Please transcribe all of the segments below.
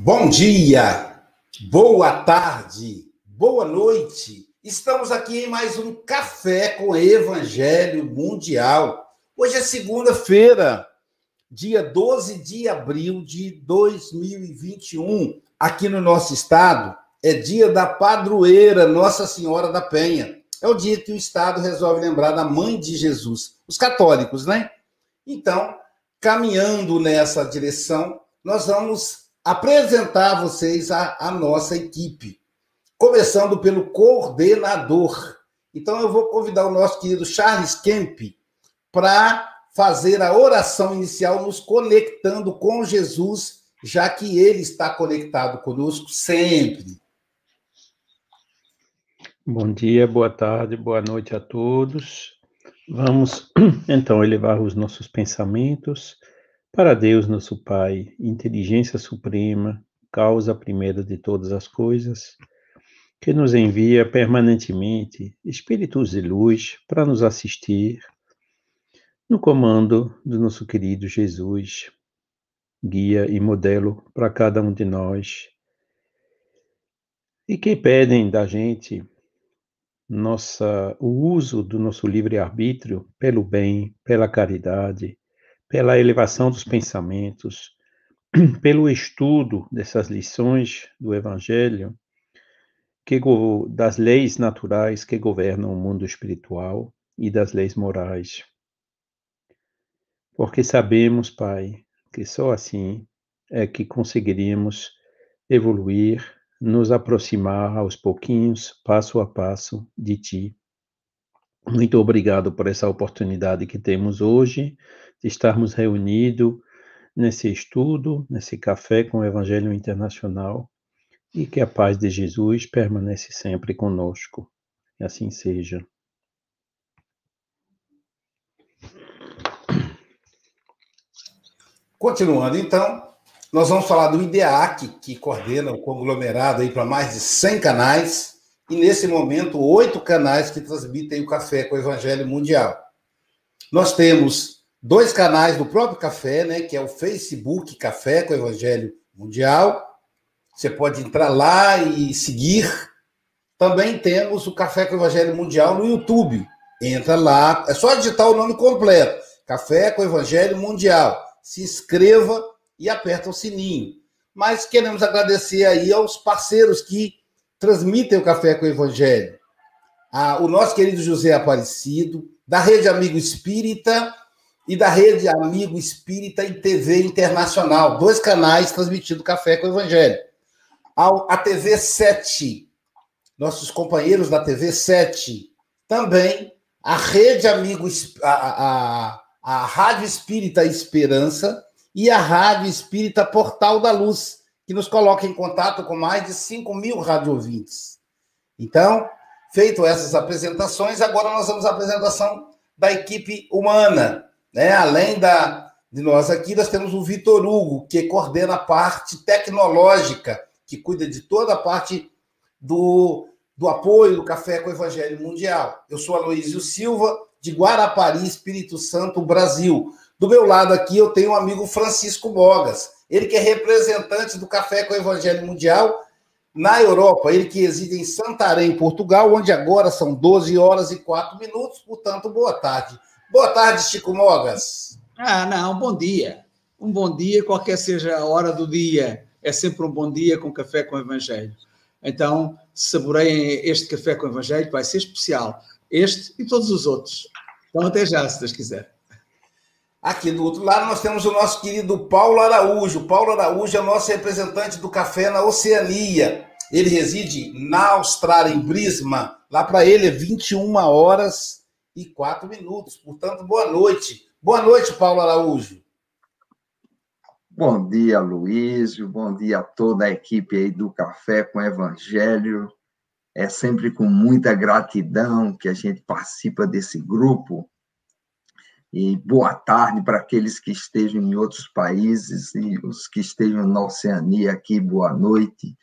Bom dia, boa tarde, boa noite. Estamos aqui em mais um Café com Evangelho Mundial. Hoje é segunda-feira, dia 12 de abril de 2021. Aqui no nosso estado é dia da padroeira Nossa Senhora da Penha. É o dia que o estado resolve lembrar da mãe de Jesus, os católicos, né? Então, caminhando nessa direção, nós vamos apresentar a vocês a, a nossa equipe, começando pelo coordenador. Então, eu vou convidar o nosso querido Charles Kemp para fazer a oração inicial, nos conectando com Jesus, já que ele está conectado conosco sempre. Bom dia, boa tarde, boa noite a todos. Vamos então elevar os nossos pensamentos para Deus, nosso Pai, inteligência suprema, causa primeira de todas as coisas, que nos envia permanentemente espíritos de luz para nos assistir no comando do nosso querido Jesus, guia e modelo para cada um de nós, e que pedem da gente nossa, o uso do nosso livre-arbítrio pelo bem, pela caridade, pela elevação dos pensamentos, pelo estudo dessas lições do Evangelho, que, das leis naturais que governam o mundo espiritual e das leis morais. Porque sabemos, Pai, que só assim é que conseguiríamos evoluir, nos aproximar aos pouquinhos, passo a passo, de Ti. Muito obrigado por essa oportunidade que temos hoje de estarmos reunidos nesse estudo, nesse café com o Evangelho Internacional e que a paz de Jesus permanece sempre conosco. E assim seja. Continuando, então, nós vamos falar do IDEAC, que coordena o conglomerado aí para mais de 100 canais, e nesse momento, oito canais que transmitem o Café com o Evangelho Mundial. Nós temos dois canais do próprio Café, né, que é o Facebook Café com Evangelho Mundial. Você pode entrar lá e seguir. Também temos o Café com Evangelho Mundial no YouTube. Entra lá, é só digitar o nome completo: Café com Evangelho Mundial. Se inscreva e aperta o sininho. Mas queremos agradecer aí aos parceiros que transmitem o Café com o Evangelho. Ah, o nosso querido José Aparecido, da Rede Amigo Espírita, e da Rede Amigo Espírita e TV Internacional, dois canais transmitindo Café com o Evangelho. A TV 7, nossos companheiros da TV 7, também a Rede Amigo, a, a, a Rádio Espírita Esperança e a Rádio Espírita Portal da Luz, que nos coloca em contato com mais de 5 mil rádio ouvintes. Então, feito essas apresentações, agora nós vamos à apresentação da equipe humana. Né? Além da, de nós aqui, nós temos o Vitor Hugo, que coordena a parte tecnológica, que cuida de toda a parte do, do apoio do Café com o Evangelho Mundial. Eu sou Aloísio Silva, de Guarapari, Espírito Santo, Brasil. Do meu lado aqui eu tenho um amigo Francisco Bogas, ele que é representante do Café com o Evangelho Mundial na Europa, ele que reside em Santarém, Portugal, onde agora são 12 horas e 4 minutos, portanto, boa tarde. Boa tarde, Chico Mogas. Ah, não, bom dia. Um bom dia, qualquer seja a hora do dia, é sempre um bom dia com café com Evangelho. Então, saboreiem este café com Evangelho, vai ser especial. Este e todos os outros. Então, até já, se Deus quiser. Aqui do outro lado, nós temos o nosso querido Paulo Araújo. Paulo Araújo é o nosso representante do café na Oceania. Ele reside na Austrália, em Brisbane. Lá para ele é 21 horas e quatro minutos. Portanto, boa noite. Boa noite, Paulo Araújo. Bom dia, Luísio. Bom dia a toda a equipe aí do Café com Evangelho. É sempre com muita gratidão que a gente participa desse grupo. E boa tarde para aqueles que estejam em outros países e os que estejam na Oceania aqui, boa noite.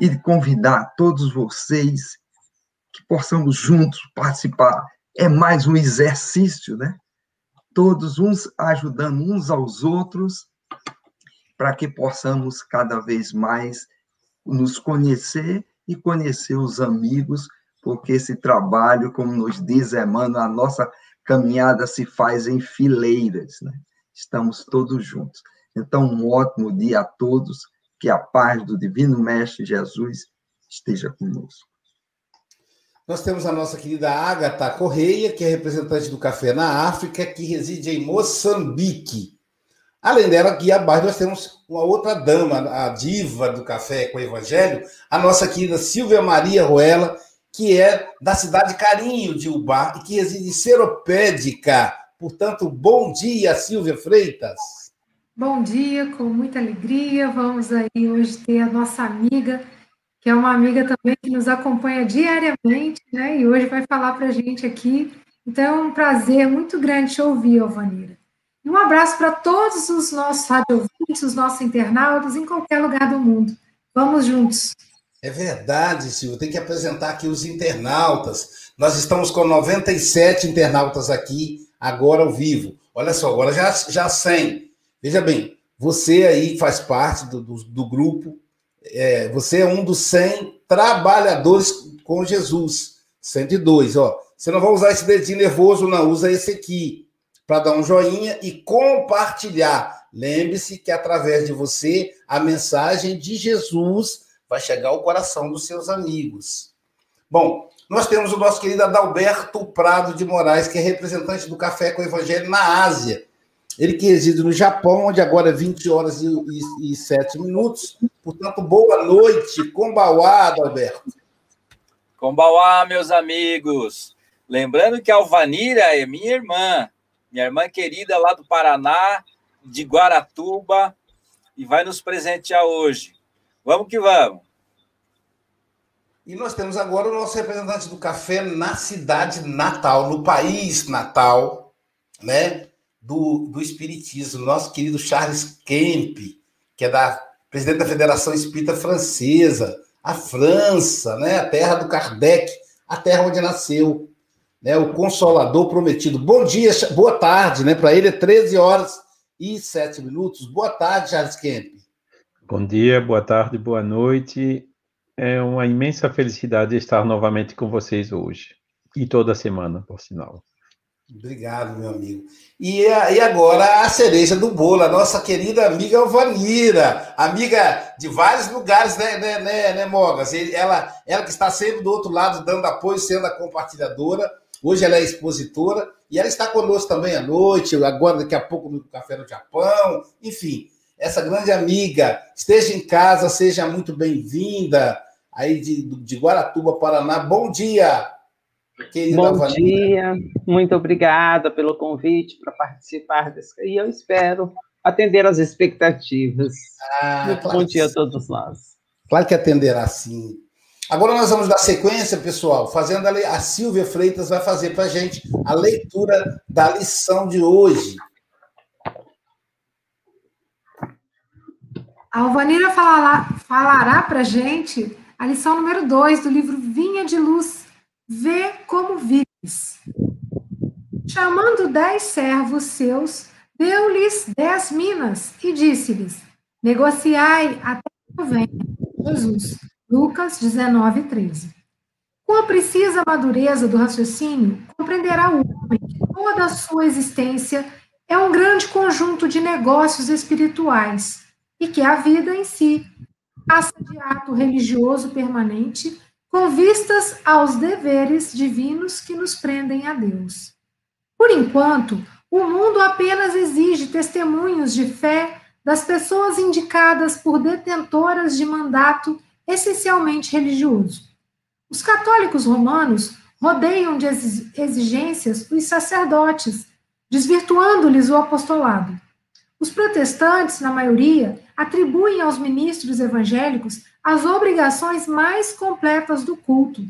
E convidar todos vocês que possamos juntos participar é mais um exercício, né? Todos uns ajudando uns aos outros, para que possamos cada vez mais nos conhecer e conhecer os amigos, porque esse trabalho, como nos diz Emmanuel, a nossa caminhada se faz em fileiras, né? Estamos todos juntos. Então, um ótimo dia a todos, que a paz do Divino Mestre Jesus esteja conosco. Nós temos a nossa querida Agatha Correia, que é representante do Café na África, que reside em Moçambique. Além dela, aqui abaixo nós temos uma outra dama, a diva do café com o evangelho, a nossa querida Silvia Maria Ruela, que é da cidade Carinho de Ubá e que reside em Seropédica. Portanto, bom dia, Silvia Freitas. Bom dia, com muita alegria. Vamos aí hoje ter a nossa amiga, que é uma amiga também que nos acompanha diariamente, né? E hoje vai falar para a gente aqui. Então é um prazer muito grande te ouvir, Alvanira. E um abraço para todos os nossos radiovintes, os nossos internautas, em qualquer lugar do mundo. Vamos juntos. É verdade, Silvio. Tem que apresentar aqui os internautas. Nós estamos com 97 internautas aqui, agora ao vivo. Olha só, agora já, já 100. Veja bem, você aí faz parte do, do, do grupo, é, você é um dos 100 trabalhadores com Jesus. 102, ó. Você não vai usar esse dedinho nervoso, não. Usa esse aqui para dar um joinha e compartilhar. Lembre-se que através de você a mensagem de Jesus vai chegar ao coração dos seus amigos. Bom, nós temos o nosso querido Adalberto Prado de Moraes, que é representante do Café com o Evangelho na Ásia. Ele que reside no Japão, onde agora é 20 horas e, e, e 7 minutos. Portanto, boa noite. Kombauá, Adalberto. Kombauá, meus amigos. Lembrando que a Alvanira é minha irmã minha irmã querida lá do Paraná, de Guaratuba, e vai nos presentear hoje. Vamos que vamos. E nós temos agora o nosso representante do café na cidade natal, no país natal, né? Do, do Espiritismo, nosso querido Charles Kemp, que é da presidente da Federação Espírita Francesa, a França, né? A terra do Kardec, a terra onde nasceu né, o Consolador Prometido. Bom dia, boa tarde, né? Para ele é 13 horas e 7 minutos. Boa tarde, Charles Kemp. Bom dia, boa tarde, boa noite. É uma imensa felicidade estar novamente com vocês hoje. E toda semana, por sinal. Obrigado, meu amigo. E, e agora a cereja do bolo, a nossa querida amiga Alvanira, amiga de vários lugares, né, né, né, né Mogas? Ela, ela que está sempre do outro lado, dando apoio, sendo a compartilhadora. Hoje ela é expositora e ela está conosco também à noite, agora daqui a pouco no Café no Japão. Enfim, essa grande amiga, esteja em casa, seja muito bem-vinda aí de, de Guaratuba, Paraná. Bom dia, querida Bom Vanessa. dia, muito obrigada pelo convite para participar desse. E eu espero atender às expectativas. Ah, muito claro bom dia a todos nós. Claro que atenderá sim. Agora nós vamos dar sequência, pessoal, fazendo a, a Silvia Freitas vai fazer para a gente a leitura da lição de hoje. A Alvanira falará, falará para a gente a lição número 2 do livro Vinha de Luz, Vê como vives. Chamando dez servos seus, deu-lhes dez minas e disse-lhes: Negociai até que eu venha. Jesus. Lucas 19, 13. Com a precisa madureza do raciocínio, compreenderá o homem que toda a sua existência é um grande conjunto de negócios espirituais e que a vida em si passa de ato religioso permanente com vistas aos deveres divinos que nos prendem a Deus. Por enquanto, o mundo apenas exige testemunhos de fé das pessoas indicadas por detentoras de mandato essencialmente religioso. Os católicos romanos rodeiam de exigências os sacerdotes, desvirtuando-lhes o apostolado. Os protestantes, na maioria, atribuem aos ministros evangélicos as obrigações mais completas do culto.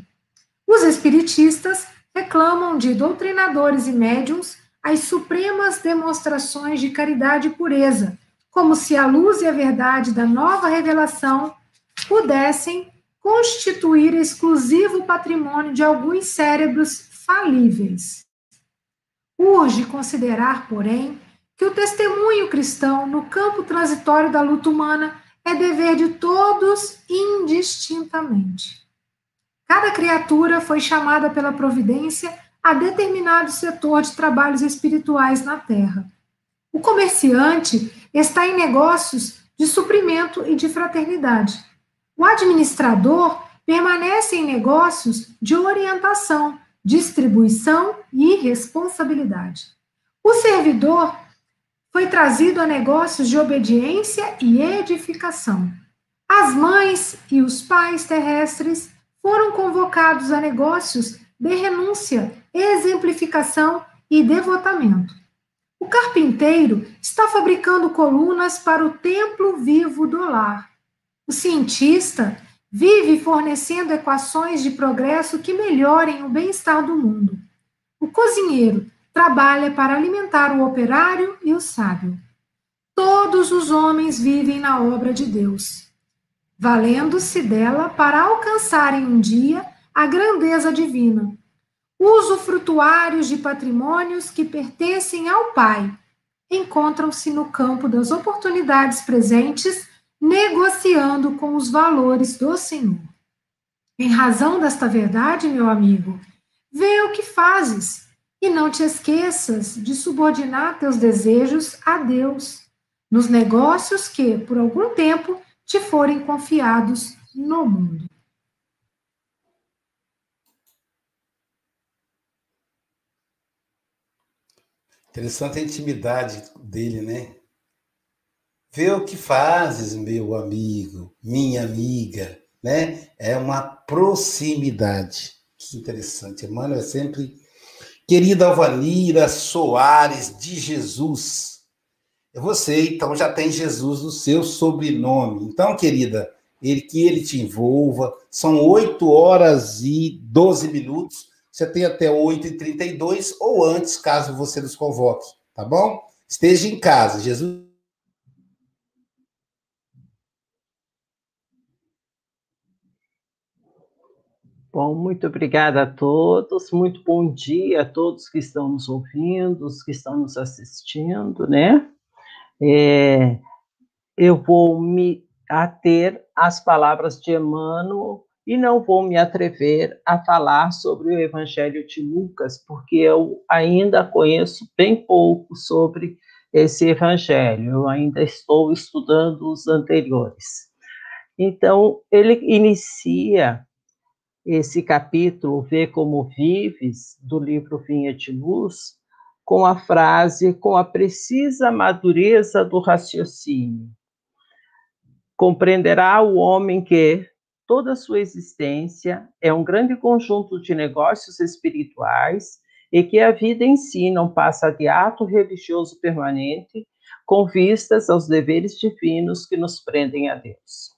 Os espiritistas reclamam de doutrinadores e médiums as supremas demonstrações de caridade e pureza, como se a luz e a verdade da nova revelação pudessem constituir exclusivo patrimônio de alguns cérebros falíveis. Urge considerar, porém, que o testemunho cristão no campo transitório da luta humana é dever de todos indistintamente. Cada criatura foi chamada pela providência a determinado setor de trabalhos espirituais na terra. O comerciante está em negócios de suprimento e de fraternidade. O administrador permanece em negócios de orientação, distribuição e responsabilidade. O servidor foi trazido a negócios de obediência e edificação. As mães e os pais terrestres foram convocados a negócios de renúncia, exemplificação e devotamento. O carpinteiro está fabricando colunas para o templo vivo do lar. O cientista vive fornecendo equações de progresso que melhorem o bem-estar do mundo. O cozinheiro trabalha para alimentar o operário e o sábio. Todos os homens vivem na obra de Deus, valendo-se dela para alcançarem um dia a grandeza divina. Usufrutuários de patrimônios que pertencem ao Pai encontram-se no campo das oportunidades presentes, negociando com os valores do Senhor. Em razão desta verdade, meu amigo, vê o que fazes e não te esqueças de subordinar teus desejos a Deus nos negócios que, por algum tempo, te forem confiados no mundo. Interessante a intimidade dele, né? Vê o que fazes, meu amigo, minha amiga, né? É uma proximidade. Que interessante. Emmanuel é sempre Querida Alvanira Soares de Jesus. É você, então, já tem Jesus no seu sobrenome. Então, querida, ele, que ele te envolva. São 8 horas e 12 minutos. Você tem até 8 e 32 ou antes, caso você nos convoque, tá bom? Esteja em casa. Jesus Bom, muito obrigada a todos, muito bom dia a todos que estão nos ouvindo, os que estão nos assistindo, né? É, eu vou me ater às palavras de Emmanuel e não vou me atrever a falar sobre o Evangelho de Lucas, porque eu ainda conheço bem pouco sobre esse Evangelho, eu ainda estou estudando os anteriores. Então, ele inicia esse capítulo, Vê Como Vives, do livro Vinha de Luz, com a frase, com a precisa madureza do raciocínio. Compreenderá o homem que toda sua existência é um grande conjunto de negócios espirituais e que a vida em si não passa de ato religioso permanente com vistas aos deveres divinos que nos prendem a Deus.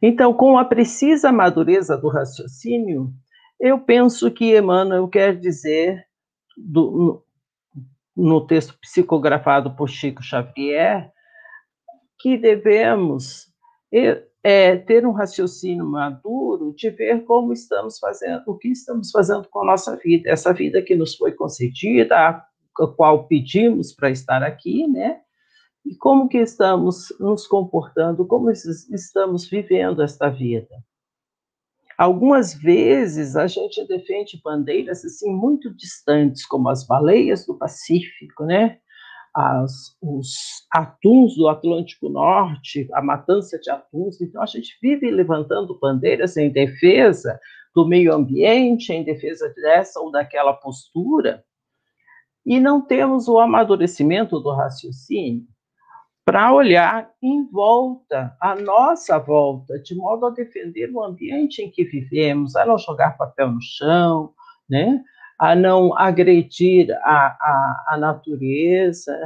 Então, com a precisa madureza do raciocínio, eu penso que Emmanuel quer dizer, do, no, no texto psicografado por Chico Xavier, que devemos é, ter um raciocínio maduro de ver como estamos fazendo, o que estamos fazendo com a nossa vida, essa vida que nos foi concedida, a qual pedimos para estar aqui, né? E como que estamos nos comportando, como estamos vivendo esta vida? Algumas vezes a gente defende bandeiras assim muito distantes, como as baleias do Pacífico, né? As, os atuns do Atlântico Norte, a matança de atuns. Então a gente vive levantando bandeiras em defesa do meio ambiente, em defesa dessa ou daquela postura, e não temos o amadurecimento do raciocínio para olhar em volta, à nossa volta, de modo a defender o ambiente em que vivemos, a não jogar papel no chão, né? a não agredir a, a, a natureza.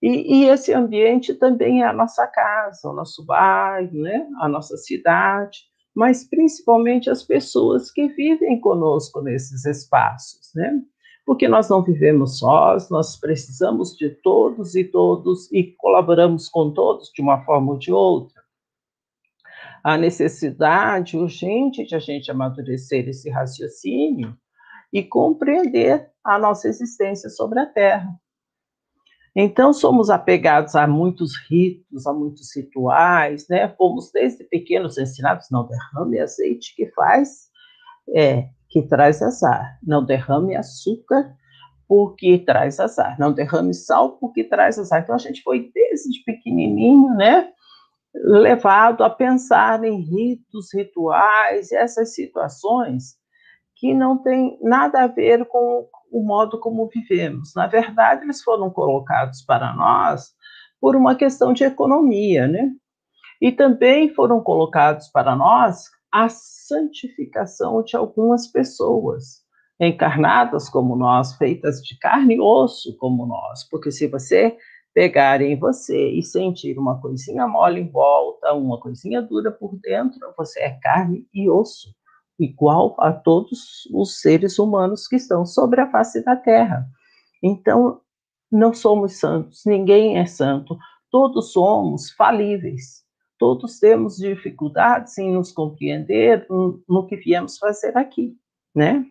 E, e, esse ambiente também é a nossa casa, o nosso bairro, né? a nossa cidade, mas principalmente as pessoas que vivem conosco nesses espaços. Né? Porque nós não vivemos sós, nós precisamos de todos e todos e colaboramos com todos de uma forma ou de outra. A necessidade urgente de a gente amadurecer esse raciocínio e compreender a nossa existência sobre a Terra. Então, somos apegados a muitos ritos, a muitos rituais, né? Fomos desde pequenos ensinados, não derrame azeite que faz, é, que traz azar. Não derrame açúcar, porque traz azar. Não derrame sal, porque traz azar. Então, a gente foi desde pequenininho, né? Levado a pensar em ritos, rituais, essas situações que não tem nada a ver com o modo como vivemos. Na verdade, eles foram colocados para nós por uma questão de economia, né? E também foram colocados para nós a santificação de algumas pessoas encarnadas como nós, feitas de carne e osso como nós, porque se você pegar em você e sentir uma coisinha mole em volta, uma coisinha dura por dentro, você é carne e osso igual a todos os seres humanos que estão sobre a face da terra. Então, não somos santos, ninguém é santo, todos somos falíveis, todos temos dificuldades em nos compreender no, que viemos fazer aqui, né?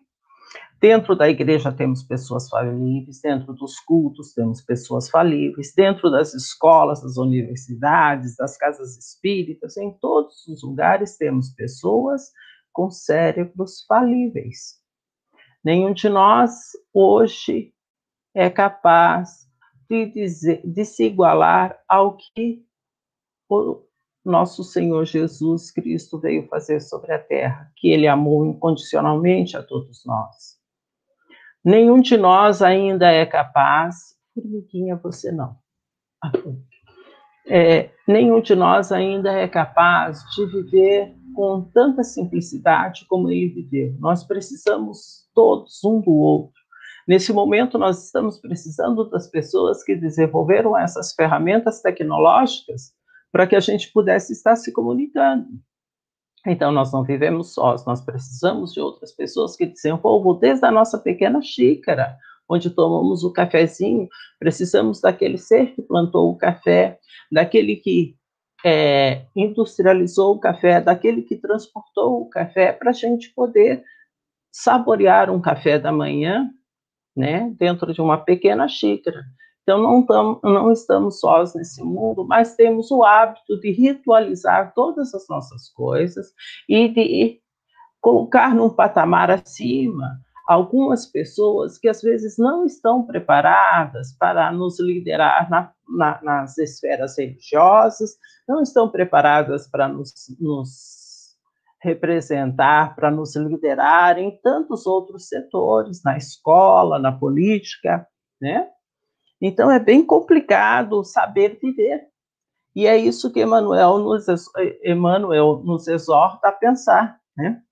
Dentro da igreja temos pessoas falíveis, dentro dos cultos temos pessoas falíveis, dentro das escolas, das universidades, das casas espíritas, em todos os lugares temos pessoas com cérebros falíveis. Nenhum de nós hoje é capaz de, dizer, de se igualar ao que nosso Senhor Jesus Cristo veio fazer sobre a terra, que ele amou incondicionalmente a todos nós. Nenhum de nós ainda é capaz, formiguinha, você não. É, nenhum de nós ainda é capaz de viver com tanta simplicidade como ele viveu. Nós precisamos todos um do outro. Nesse momento, nós estamos precisando das pessoas que desenvolveram essas ferramentas tecnológicas para que a gente pudesse estar se comunicando. Então, nós não vivemos sós, nós precisamos de outras pessoas que desenvolvam desde a nossa pequena xícara, onde tomamos o cafezinho, precisamos daquele ser que plantou o café, daquele que é, industrializou o café, daquele que transportou o café, para a gente poder saborear um café da manhã, né, dentro de uma pequena xícara. Então, não, tam, não estamos sós nesse mundo, mas temos o hábito de ritualizar todas as nossas coisas e de colocar num patamar acima algumas pessoas que às vezes não estão preparadas para nos liderar na, na, nas esferas religiosas, não estão preparadas para nos, nos representar, para nos liderar em tantos outros setores, na escola, na política, né? Então é bem complicado saber viver. E é isso que Emmanuel nos, Emmanuel nos exorta a pensar, né?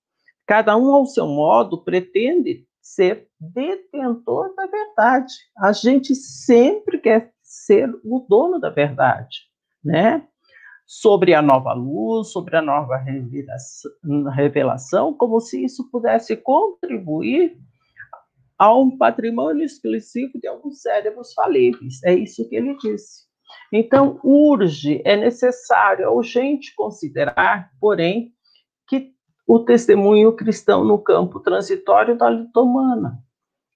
Cada um, ao seu modo, pretende ser detentor da verdade. A gente sempre quer ser o dono da verdade, né? Sobre a nova luz, sobre a nova revelação, como se isso pudesse contribuir a um patrimônio exclusivo de alguns cérebros falíveis. É isso que ele disse. Então, urge, é necessário, é urgente considerar, porém, que o testemunho cristão no campo transitório da litomana.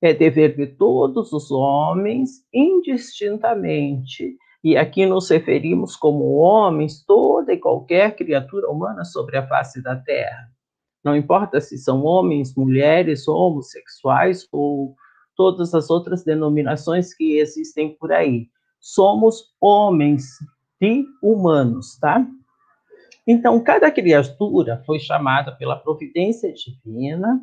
É dever de todos os homens, indistintamente, e aqui nos referimos como homens, toda e qualquer criatura humana sobre a face da terra. Não importa se são homens, mulheres, homossexuais ou todas as outras denominações que existem por aí. Somos homens e humanos, tá? Então, cada criatura foi chamada pela providência divina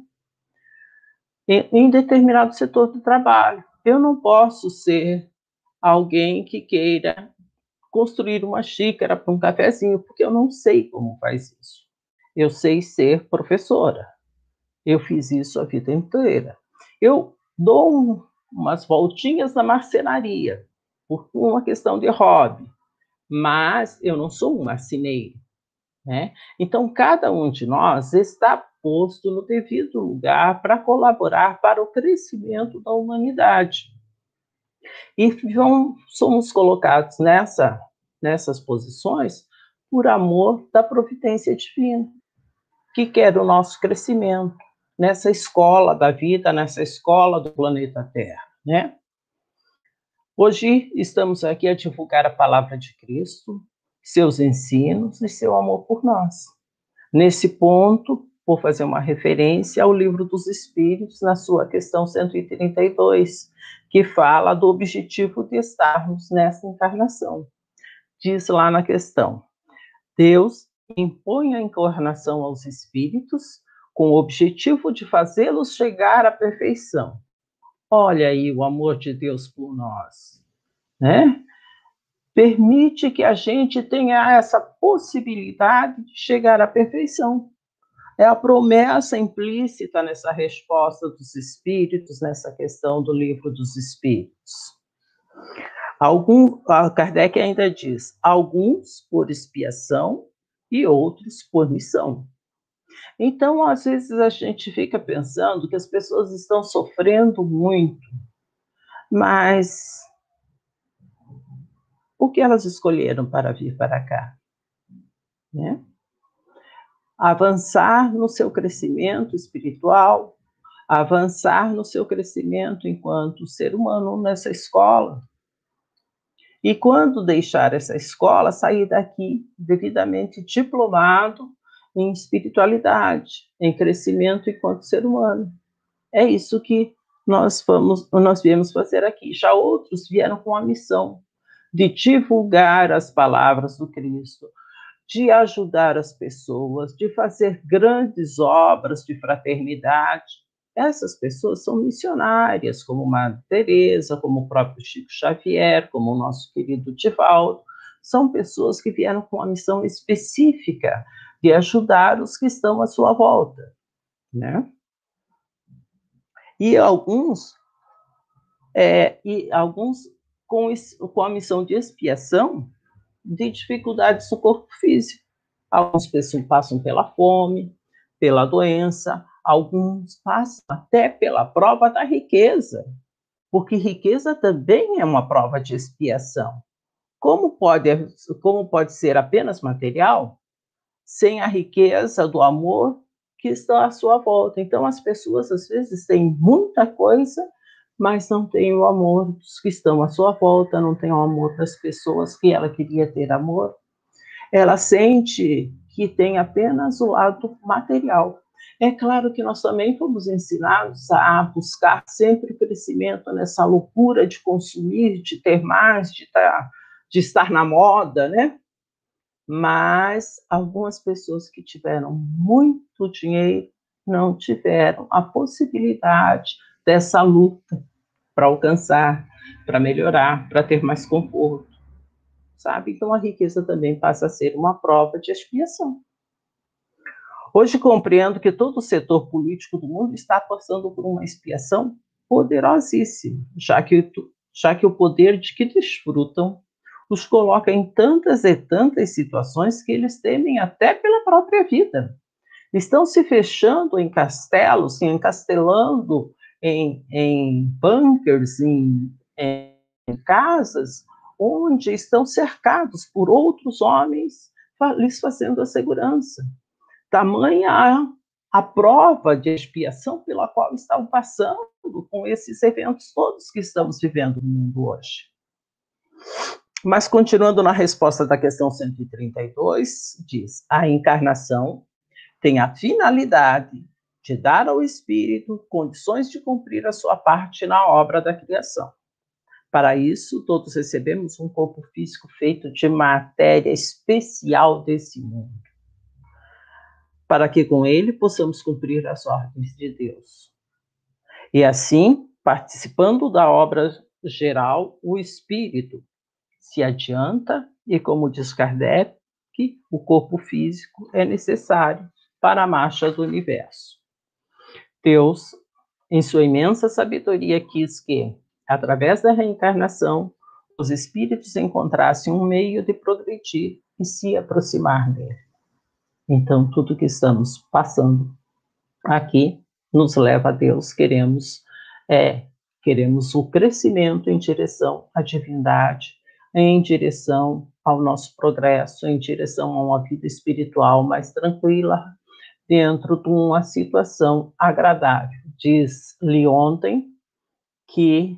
em determinado setor do trabalho. Eu não posso ser alguém que queira construir uma xícara para um cafezinho, porque eu não sei como faz isso. Eu sei ser professora. Eu fiz isso a vida inteira. Eu dou umas voltinhas na marcenaria, por uma questão de hobby, mas eu não sou um marceneiro. Né? Então, cada um de nós está posto no devido lugar para colaborar para o crescimento da humanidade. E vão, somos colocados nessa, nessas posições por amor da providência divina, que quer o nosso crescimento nessa escola da vida, nessa escola do planeta Terra, né? Hoje estamos aqui a divulgar a palavra de Cristo, seus ensinos e seu amor por nós. Nesse ponto, vou fazer uma referência ao Livro dos Espíritos, na sua questão 132, que fala do objetivo de estarmos nessa encarnação. Diz lá na questão: Deus impõe a encarnação aos espíritos com o objetivo de fazê-los chegar à perfeição. Olha aí o amor de Deus por nós, né? Permite que a gente tenha essa possibilidade de chegar à perfeição. É a promessa implícita nessa resposta dos espíritos, nessa questão do livro dos espíritos. Algum, Kardec ainda diz: alguns por expiação e outros por missão. Então, às vezes, a gente fica pensando que as pessoas estão sofrendo muito, mas o que elas escolheram para vir para cá? Né? Avançar no seu crescimento espiritual, avançar no seu crescimento enquanto ser humano nessa escola. E quando deixar essa escola, sair daqui devidamente diplomado em espiritualidade, em crescimento enquanto ser humano. É isso que nós vamos, nós viemos fazer aqui. Já outros vieram com a missão de divulgar as palavras do Cristo, de ajudar as pessoas, de fazer grandes obras de fraternidade. Essas pessoas são missionárias, como Madre Teresa, como o próprio Chico Xavier, como o nosso querido Divaldo. São pessoas que vieram com uma missão específica de ajudar os que estão à sua volta, né? E alguns, é, e alguns com, com a missão de expiação de dificuldades no corpo físico. Alguns pessoas passam pela fome, pela doença, alguns passam até pela prova da riqueza, porque riqueza também é uma prova de expiação. Como pode, como pode ser apenas material, sem a riqueza do amor que está à sua volta. Então, as pessoas, às vezes, têm muita coisa, mas não têm o amor dos que estão à sua volta, não têm o amor das pessoas que ela queria ter amor. Ela sente que tem apenas o lado material. É claro que nós também fomos ensinados a buscar sempre o crescimento nessa loucura de consumir, de ter mais, de, tá, de estar na moda, né? mas algumas pessoas que tiveram muito dinheiro não tiveram a possibilidade dessa luta para alcançar, para melhorar, para ter mais conforto, sabe? Então a riqueza também passa a ser uma prova de expiação. Hoje compreendo que todo o setor político do mundo está passando por uma expiação poderosíssima, já que, já que o poder de que desfrutam os coloca em tantas e tantas situações que eles temem até pela própria vida. Estão se fechando em castelos, se encastelando em, em bunkers, em, em casas, onde estão cercados por outros homens lhes fazendo a segurança. Tamanha a, prova de expiação pela qual estão passando com esses eventos todos que estamos vivendo no mundo hoje. Mas continuando na resposta da questão 132, diz: a encarnação tem a finalidade de dar ao espírito condições de cumprir a sua parte na obra da criação. Para isso, todos recebemos um corpo físico feito de matéria especial desse mundo, para que com ele possamos cumprir as ordens de Deus. E assim, participando da obra geral, o espírito se adianta e, como diz Kardec, o corpo físico é necessário para a marcha do universo. Deus, em sua imensa sabedoria, quis que, através da reencarnação, os espíritos encontrassem um meio de progredir e se aproximar dele. Então, tudo que estamos passando aqui nos leva a Deus, queremos é, queremos o crescimento em direção à divindade, em direção ao nosso progresso, em direção a uma vida espiritual mais tranquila, dentro de uma situação agradável. Diz-lhe ontem que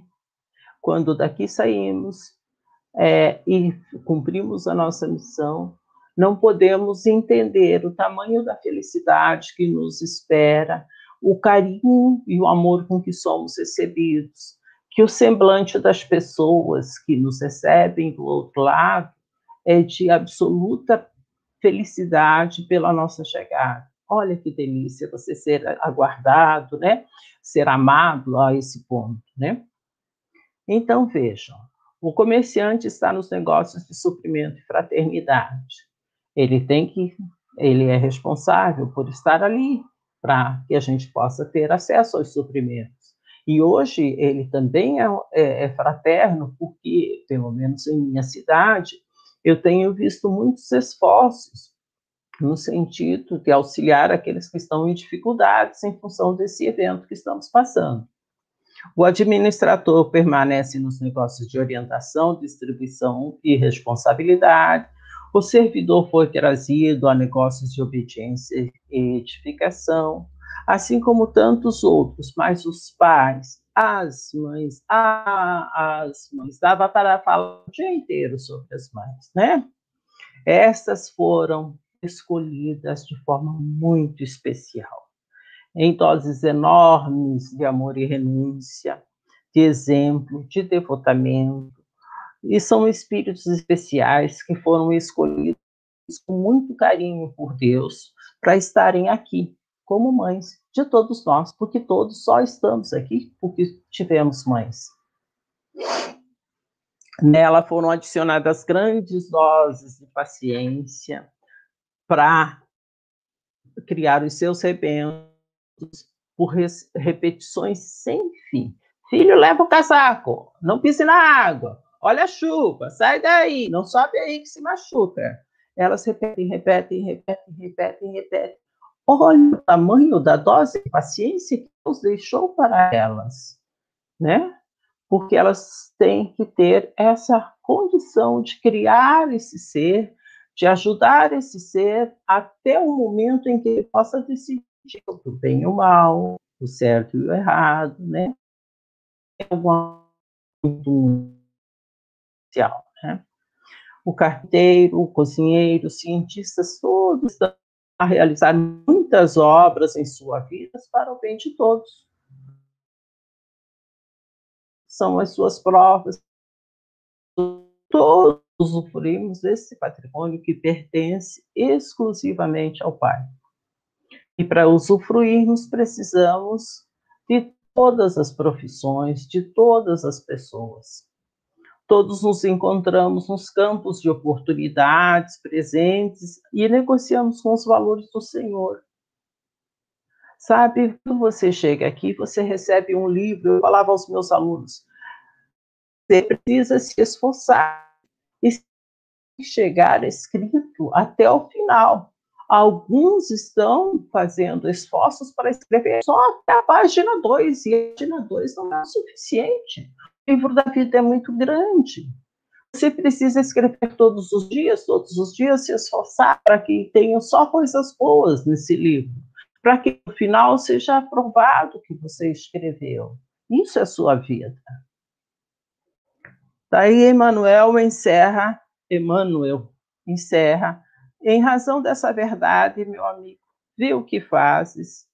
Quando daqui saímos é, e cumprimos a nossa missão, não podemos entender o tamanho da felicidade que nos espera, o carinho e o amor com que somos recebidos, que o semblante das pessoas que nos recebem do outro lado é de absoluta felicidade pela nossa chegada. Olha que delícia você ser aguardado, né? Ser amado a esse ponto, né? Então vejam, o comerciante está nos negócios de suprimento e fraternidade. Ele tem que, ele é responsável por estar ali para que a gente possa ter acesso aos suprimentos. E hoje ele também é, é, é fraterno, porque, pelo menos em minha cidade, eu tenho visto muitos esforços no sentido de auxiliar aqueles que estão em dificuldades em função desse evento que estamos passando. O administrador permanece nos negócios de orientação, distribuição e responsabilidade. O servidor foi trazido a negócios de obediência e edificação, assim como tantos outros, mas os pais, as mães, ah, as mães, dava para falar o dia inteiro sobre as mães, né? Estas foram escolhidas de forma muito especial, em doses enormes de amor e renúncia, de exemplo, de devotamento, e são espíritos especiais que foram escolhidos com muito carinho por Deus para estarem aqui como mães de todos nós, porque todos só estamos aqui porque tivemos mães. Nela foram adicionadas grandes doses de paciência, para criar os seus rebentos por repetições sem fim. Filho, leva o casaco, não pise na água, olha a chuva, sai daí, não sobe aí que se machuca. Elas repetem, repetem, repetem, repetem, repetem. Olha o tamanho da dose de paciência que Deus deixou para elas, né? Porque elas têm que ter essa condição de criar esse ser de ajudar esse ser até o momento em que ele possa decidir o bem e o mal, o certo e o errado, né? Alguma social, né? O carteiro, o cozinheiro, os cientistas, todos estão a realizar muitas obras em sua vida para o bem de todos. São as suas provas, todos usufruímos desse patrimônio que pertence exclusivamente ao Pai. E para usufruirmos, precisamos de todas as profissões, de todas as pessoas. Todos nos encontramos nos campos de oportunidades presentes e negociamos com os valores do Senhor. Sabe, quando você chega aqui, você recebe um livro. Eu falava aos meus alunos: você precisa se esforçar e chegar escrito até o final. Alguns estão fazendo esforços para escrever só até a página 2, e a página 2 não é o suficiente. O livro da vida é muito grande. Você precisa escrever todos os dias, todos os dias se esforçar para que tenha só coisas boas nesse livro, para que no final seja aprovado que você escreveu. Isso é sua vida. Daí Emmanuel encerra, Emmanuel encerra, em razão dessa verdade, meu amigo, vê o que fazes,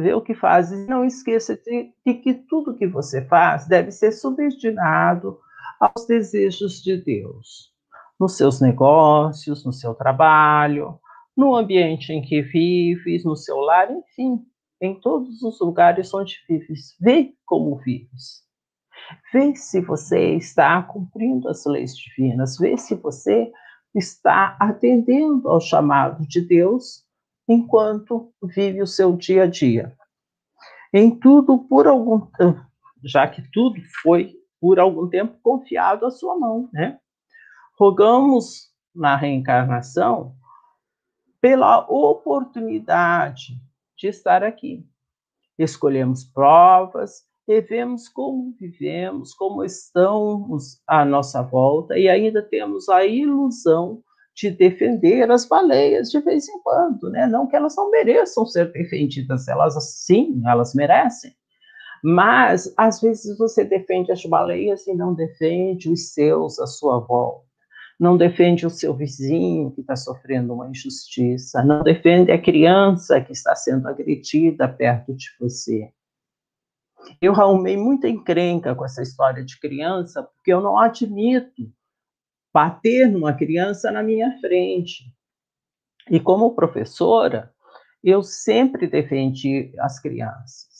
vê o que fazes, não esqueça de, de que tudo que você faz deve ser subordinado aos desejos de Deus, nos seus negócios, no seu trabalho, no ambiente em que vives, no seu lar, enfim, em todos os lugares onde vives. Vê como vives. Vê se você está cumprindo as leis divinas, vê se você está atendendo ao chamado de Deus enquanto vive o seu dia a dia. Em tudo, por algum tempo, já que tudo foi por algum tempo confiado à sua mão, né? Rogamos na reencarnação pela oportunidade de estar aqui. Escolhemos provas, revemos como vivemos, como estamos à nossa volta e ainda temos a ilusão de defender as baleias de vez em quando, né? Não que elas não mereçam ser defendidas, elas sim, elas merecem. Mas, às vezes, você defende as baleias e não defende os seus à sua volta. Não defende o seu vizinho que está sofrendo uma injustiça. Não defende a criança que está sendo agredida perto de você. Eu arrumei muita encrenca com essa história de criança, porque eu não admito bater numa criança na minha frente. E como professora, eu sempre defendi as crianças.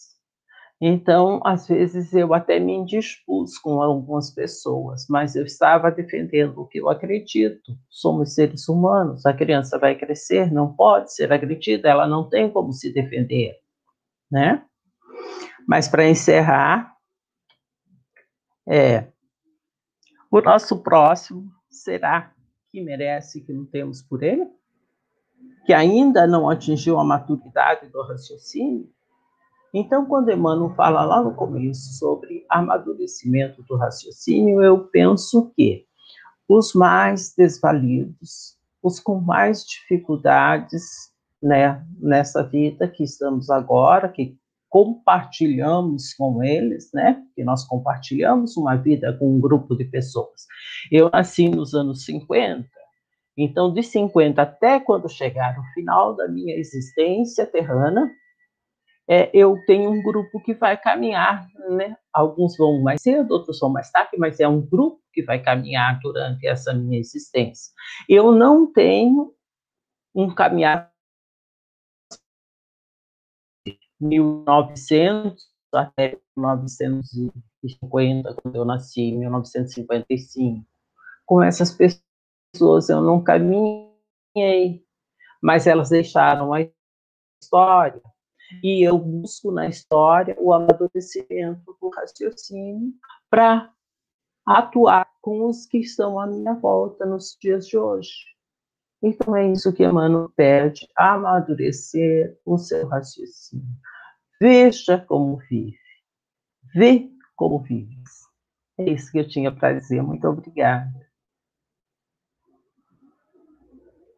Então, às vezes, eu até me indispus com algumas pessoas, mas eu estava defendendo o que eu acredito. Somos seres humanos, a criança vai crescer, não pode ser agredida, ela não tem como se defender, né? Mas, para encerrar, é, o nosso próximo será que merece que lutemos por ele? Que ainda não atingiu a maturidade do raciocínio? Então, quando Emmanuel fala lá no começo sobre amadurecimento do raciocínio, eu penso que os mais desvalidos, os com mais dificuldades né, nessa vida que estamos agora, que compartilhamos com eles, né? Que nós compartilhamos uma vida com um grupo de pessoas. Eu nasci nos anos 50, então de 50 até quando chegar o final da minha existência terrana, é, eu tenho um grupo que vai caminhar, né? Alguns vão mais cedo, outros vão mais tarde, mas é um grupo que vai caminhar durante essa minha existência. Eu não tenho um caminhar 1900 até 1950, quando eu nasci, em 1955. Com essas pessoas eu não caminhei, mas elas deixaram a história e eu busco na história o amadurecimento do raciocínio para atuar com os que estão à minha volta nos dias de hoje. Então é isso que Emmanuel pede, amadurecer o seu raciocínio. Veja como vive. Vê como vives. É isso que eu tinha para dizer. Muito obrigada.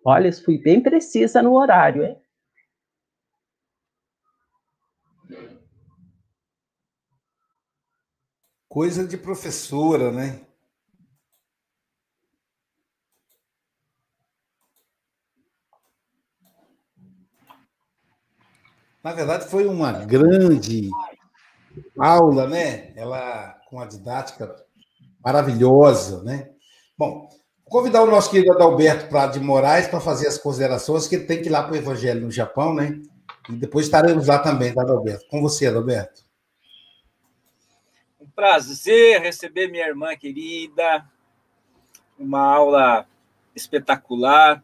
Olha, fui bem precisa no horário, hein? Coisa de professora, né? Na verdade, foi uma grande aula, né? Ela com a didática maravilhosa, né? Bom, convidar o nosso querido Adalberto Prado de Moraes para fazer as considerações, que ele tem que ir lá para o Evangelho no Japão, né? E depois estaremos lá também, tá, Adalberto? Com você, Adalberto prazer receber minha irmã querida, uma aula espetacular.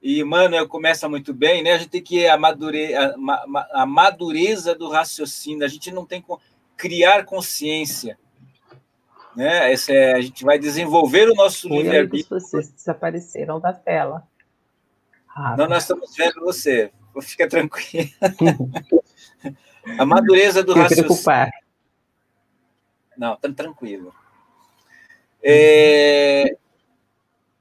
E Emmanuel começa muito bem, né? A gente tem que amadure... a madureza do raciocínio, a gente não tem que criar consciência. Né? Esse é... a gente vai desenvolver o nosso livre-arbítrio. Vocês desapareceram da tela. Ah, não, nós estamos vendo você. Fica tranquilo. a madureza do raciocínio. Preocupar. Não, tá tranquilo. É,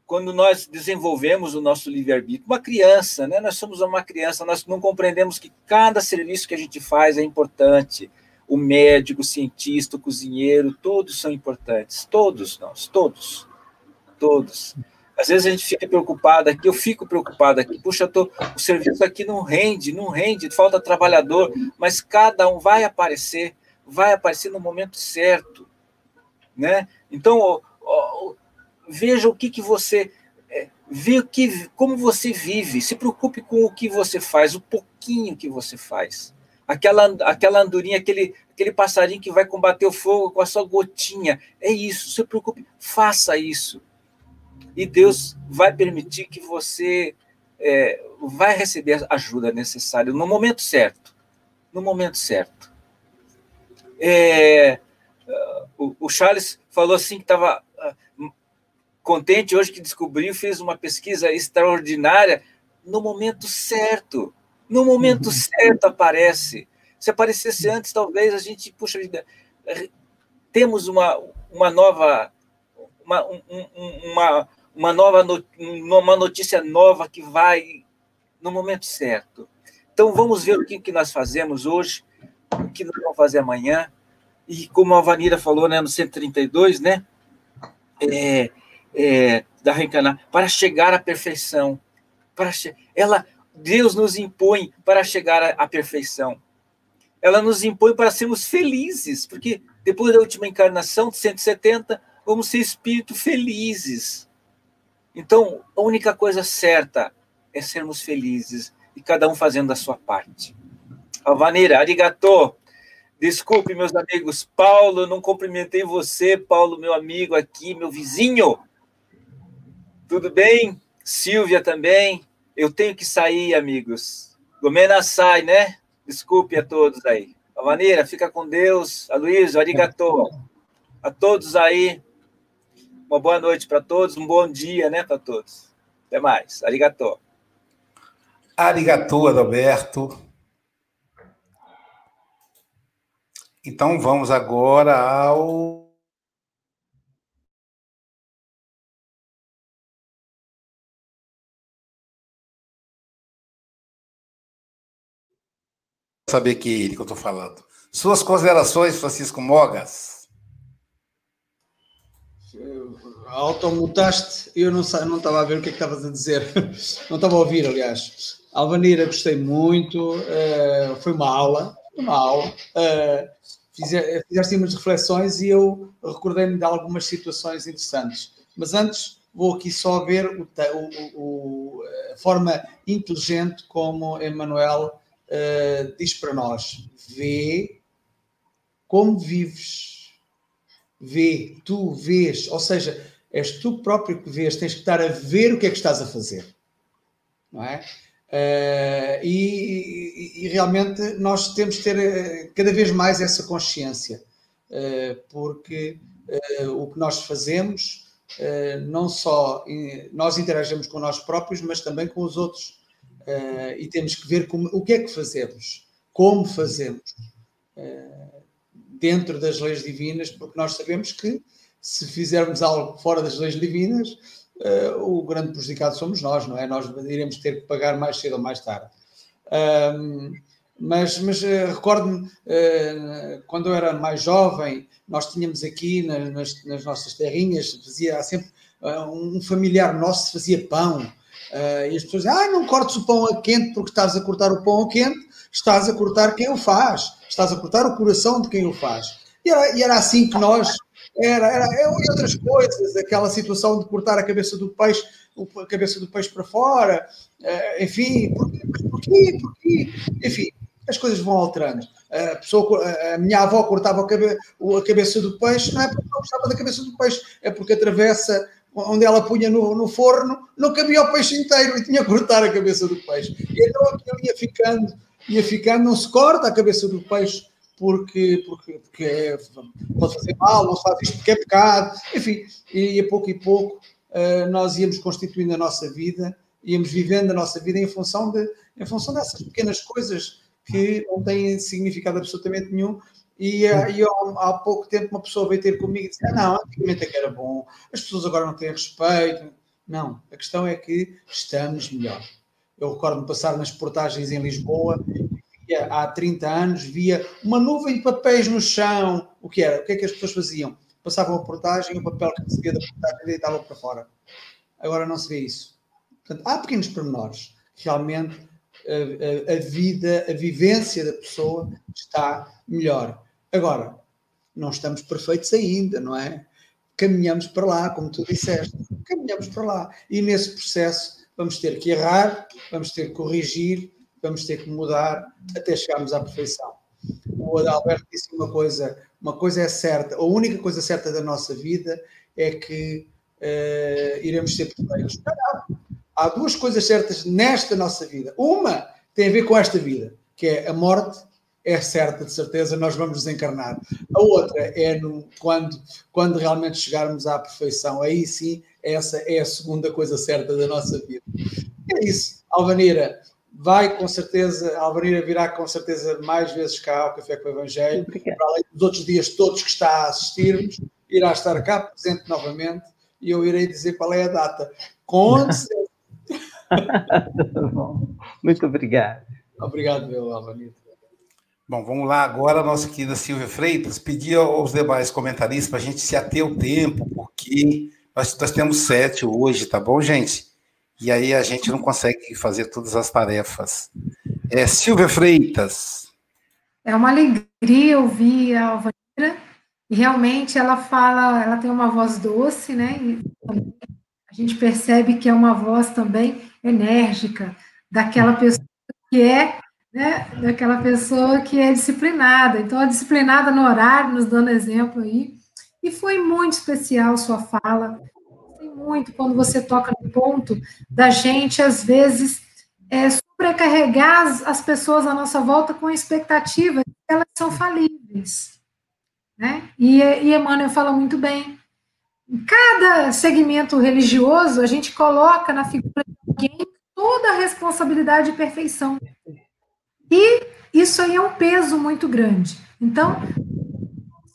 quando nós desenvolvemos o nosso livre-arbítrio, uma criança, né? Nós somos uma criança, nós não compreendemos que cada serviço que a gente faz é importante. O médico, o cientista, o cozinheiro, todos são importantes. Todos nós, todos. Todos. Às vezes a gente fica preocupado aqui, eu fico preocupado aqui, puxa, tô, o serviço aqui não rende, não rende, falta trabalhador, mas cada um vai aparecer vai aparecer no momento certo, né? Então, ó, ó, veja o que, que você é, vê o que, como você vive, se preocupe com o que você faz, o pouquinho que você faz. Aquela, aquela andorinha, aquele, aquele passarinho que vai combater o fogo com a sua gotinha. É isso, se preocupe, faça isso. E Deus vai permitir que você é, vai receber a ajuda necessária no momento certo. No momento certo. É, o, o, Charles falou assim que estava contente hoje que descobriu, fez uma pesquisa extraordinária no momento certo. No momento uhum. certo aparece. Se aparecesse antes, talvez a gente, puxa vida, temos uma, uma nova uma, um, uma, uma nova uma notícia nova que vai no momento certo. Então vamos ver o que, que nós fazemos hoje o que nós vamos fazer amanhã, e como a Vanira falou, né, no 132, né, é, é, da reencarnação, para chegar à perfeição, para che ela, Deus nos impõe para chegar à, à perfeição. Ela nos impõe para sermos felizes, porque depois da última encarnação de 170, vamos ser espíritos felizes. Então, a única coisa certa é sermos felizes e cada um fazendo a sua parte. Alvaneira, arigato. Desculpe, meus amigos. Paulo, não cumprimentei você, Paulo, meu amigo aqui, meu vizinho. Tudo bem? Silvia também. Eu tenho que sair, amigos. Gomena sai, né? Desculpe a todos aí. Alvaneira, fica com Deus. Aloysio, arigato. A todos aí, uma boa noite para todos, um bom dia, né, para todos. Até mais. Arigato. Arigato, Adalberto. Então vamos agora ao. Saber que ele que eu estou falando. Suas considerações, Francisco Mogas. Automutaste, eu não não estava a ver o que é que estavas a dizer, não estava a ouvir, aliás. Alvanira, gostei muito, uh, foi uma aula, uma aula. Uh, fizeste umas reflexões e eu recordei-me de algumas situações interessantes. Mas antes vou aqui só ver o, o, o, a forma inteligente como Emmanuel uh, diz para nós: vê como vives, vê, tu vês, ou seja, és tu próprio que vês, tens que estar a ver o que é que estás a fazer, não é? Uh, e, e, realmente nós temos que ter eh, cada vez mais essa consciência, uh, porque uh, o que nós fazemos, não só nós interagimos com nós próprios, mas também com os outros. E temos que ver como, o que é que fazemos, como fazemos, dentro das leis divinas, porque nós sabemos que se fizermos algo fora das leis divinas, uh, o grande prejudicado somos nós, não é? Nós iremos ter que pagar mais cedo ou mais tarde. Um, mas, mas uh, recordo-me, uh, quando eu era mais jovem, nós tínhamos aqui na, nas, nas, nossas terrinhas, fazia sempre um familiar nosso fazia pão. E as pessoas dizem, ah, não cortes o pão a quente porque estás a cortar o pão a quente, estás a cortar quem o faz, estás a cortar o coração de quem o faz. E era, e era assim que nós era, era, e outras coisas, aquela situação de cortar a cabeça do peixe, a cabeça do peixe para fora, eh, enfim, porquê, porquê, porquê? Enfim, as coisas vão alterando. A, pessoa, a minha avó cortava a cabeça do peixe, não é porque não gostava da cabeça do peixe, é porque atravessa onde ela punha no, no, forno, não cabia o peixe inteiro e tinha que cortar a cabeça do peixe. E então aquilo ia ficando, ia ficando, não se corta a cabeça do peixe porque, porque, porque é, pode fazer mal, não se faz isto porque é pecado, enfim, e a pouco e pouco uh, nós íamos constituindo a nossa vida, íamos vivendo a nossa vida em função, de, em função dessas pequenas coisas que não têm significado absolutamente nenhum. E, uh, e há, há pouco tempo uma pessoa veio ter comigo e disse: ah, Não, antigamente é que era bom, as pessoas agora não têm respeito. Não, a questão é que estamos melhor. Eu recordo-me passar nas portagens em Lisboa via há 30 anos, via uma nuvem de papéis no chão. O que era? O que é que as pessoas faziam? Passavam a portagem, o papel que recebia da portagem deitava para fora. Agora não se vê isso. Portanto, há pequenos pormenores. Realmente a, a, a vida, a vivência da pessoa está melhor. Agora, não estamos perfeitos ainda, não é? Caminhamos para lá, como tu disseste. Caminhamos para lá. E nesse processo vamos ter que errar, vamos ter que corrigir, vamos ter que mudar até chegarmos à perfeição. O Adalberto disse uma coisa, uma coisa é certa, a única coisa certa da nossa vida é que uh, iremos ser perfeitos. Há duas coisas certas nesta nossa vida. Uma tem a ver com esta vida, que é a morte é certa, de certeza, nós vamos desencarnar. A outra é no, quando, quando realmente chegarmos à perfeição. Aí sim, essa é a segunda coisa certa da nossa vida. É isso. Alvaneira, vai com certeza, a Alvarina virá com certeza mais vezes cá ao Café com o Evangelho, para além dos outros dias todos que está a assistir-nos, irá estar cá presente novamente e eu irei dizer qual é a data. Com certeza. Muito obrigado. Obrigado, meu Alvanito. Bom, vamos lá agora, nossa querida Silvia Freitas, pedir aos demais comentaristas para a gente se ater o tempo, porque nós, nós temos sete hoje, tá bom, gente? E aí a gente não consegue fazer todas as tarefas. É, Silvia Freitas. É uma alegria ouvir a Alvanira, e realmente ela fala, ela tem uma voz doce, né? E a gente percebe que é uma voz também enérgica, daquela pessoa que é, né? Daquela pessoa que é disciplinada. Então, a disciplinada no horário, nos dando exemplo aí. E foi muito especial sua fala. Foi muito quando você toca no ponto da gente, às vezes, é, sobrecarregar as, as pessoas à nossa volta com a expectativa que elas são falíveis. Né? E, e Emmanuel fala muito bem. Em cada segmento religioso, a gente coloca na figura de alguém toda a responsabilidade de perfeição. E isso aí é um peso muito grande. Então,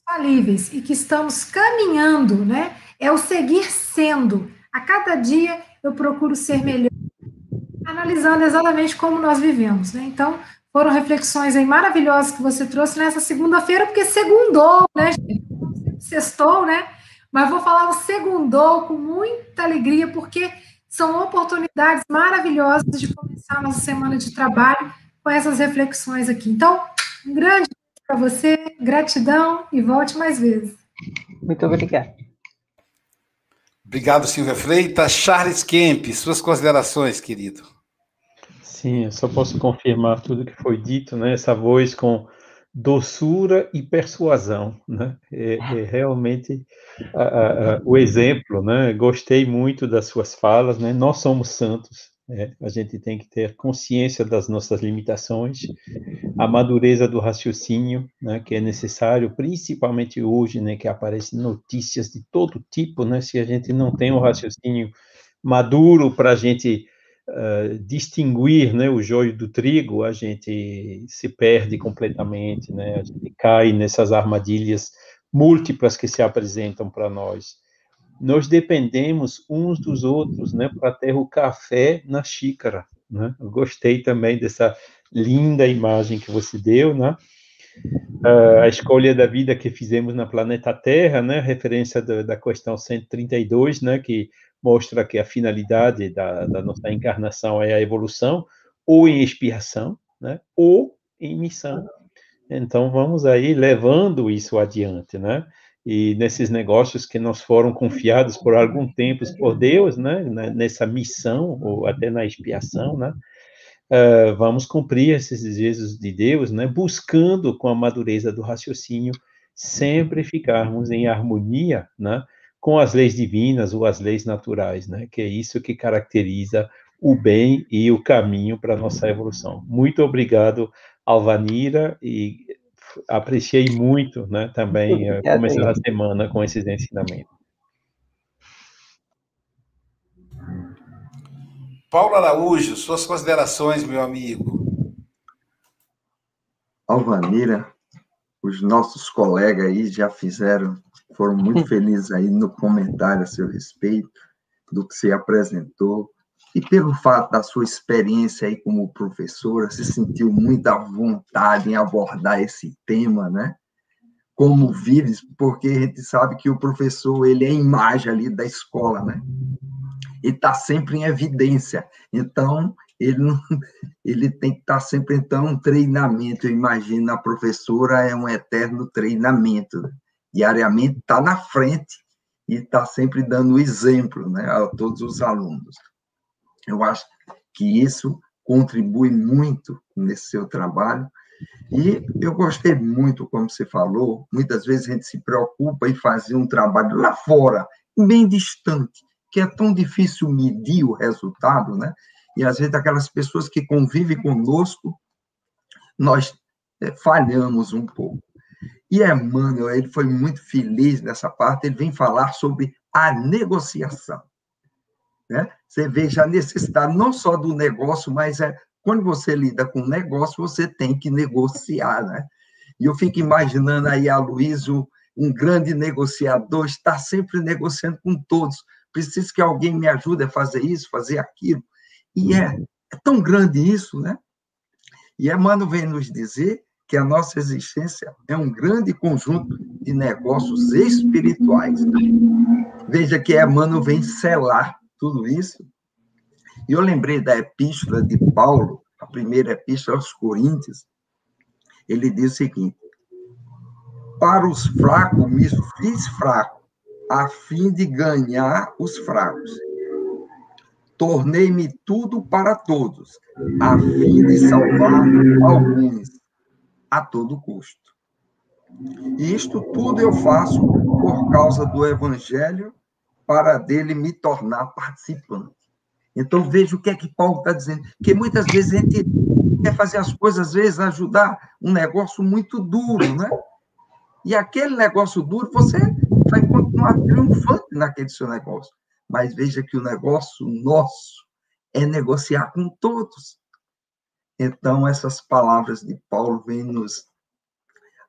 falíveis e que estamos caminhando, né? É o seguir sendo. A cada dia eu procuro ser melhor, analisando exatamente como nós vivemos, né? Então, foram reflexões aí maravilhosas que você trouxe nessa segunda-feira, porque segundou, né? Sextou, né? Mas vou falar o segundou com muita alegria, porque são oportunidades maravilhosas de começar a nossa semana de trabalho com essas reflexões aqui. Então, um grande beijo para você, gratidão e volte mais vezes. Muito obrigada. Obrigado, Silvia Freitas. Charles Kemp, suas considerações, querido. Sim, eu só posso confirmar tudo que foi dito, né? Essa voz com doçura e persuasão, né? É, é realmente a, a, a, o exemplo, né? Gostei muito das suas falas, né? Nós somos santos, é, a gente tem que ter consciência das nossas limitações, a madureza do raciocínio, né? Que é necessário, principalmente hoje, né? Que aparecem notícias de todo tipo, né? Se a gente não tem um raciocínio maduro para a gente uh, distinguir né, o joio do trigo, a gente se perde completamente, né? A gente cai nessas armadilhas múltiplas que se apresentam para nós. Nós dependemos uns dos outros, né, para ter o café na xícara, né? Eu gostei também dessa linda imagem que você deu, né? Uh, a escolha da vida que fizemos na planeta Terra, né, referência da, da questão 132, né, que mostra que a finalidade da, da nossa encarnação é a evolução, ou em expiação, né? ou em missão. Então, vamos aí levando isso adiante, né? E nesses negócios que nos foram confiados por algum tempo por Deus, né? Nessa missão, ou até na expiação, né? Uh, vamos cumprir esses desejos de Deus, né? Buscando, com a madureza do raciocínio, sempre ficarmos em harmonia, né? com as leis divinas ou as leis naturais, né? Que é isso que caracteriza o bem e o caminho para a nossa evolução. Muito obrigado, Alvanira, e apreciei muito, né, também uh, começar a semana com esses ensinamentos. Paulo Araújo, suas considerações, meu amigo. Alvanira, os nossos colegas aí já fizeram foram muito felizes aí no comentário a seu respeito, do que você apresentou, e pelo fato da sua experiência aí como professora, se sentiu muita vontade em abordar esse tema, né? Como vives, porque a gente sabe que o professor, ele é a imagem ali da escola, né? E está sempre em evidência. Então, ele, não, ele tem que estar tá sempre, então, um treinamento. Eu imagino a professora é um eterno treinamento. Diariamente, está na frente e está sempre dando exemplo né, a todos os alunos. Eu acho que isso contribui muito nesse seu trabalho. E eu gostei muito, como você falou, muitas vezes a gente se preocupa em fazer um trabalho lá fora, bem distante, que é tão difícil medir o resultado, né? E às vezes aquelas pessoas que convivem conosco, nós é, falhamos um pouco. E Emmanuel, ele foi muito feliz nessa parte, ele vem falar sobre a negociação. Né? Você veja a necessidade não só do negócio, mas é quando você lida com negócio, você tem que negociar, né? E eu fico imaginando aí a Luísio, um grande negociador, está sempre negociando com todos. Preciso que alguém me ajude a fazer isso, fazer aquilo. E é, é tão grande isso, né? E Emmanuel vem nos dizer que a nossa existência é um grande conjunto de negócios espirituais. Veja que Emmanuel vem selar tudo isso. E eu lembrei da epístola de Paulo, a primeira epístola aos Coríntios. Ele diz o seguinte: Para os fracos me fiz fraco, a fim de ganhar os fracos. Tornei-me tudo para todos, a fim de salvar alguns, a todo custo. E isto tudo eu faço por causa do Evangelho, para dele me tornar participante. Então, veja o que é que Paulo está dizendo. Porque muitas vezes a gente quer fazer as coisas, às vezes, ajudar um negócio muito duro, né? E aquele negócio duro, você vai continuar triunfante naquele seu negócio. Mas veja que o negócio nosso é negociar com todos. Então, essas palavras de Paulo vêm nos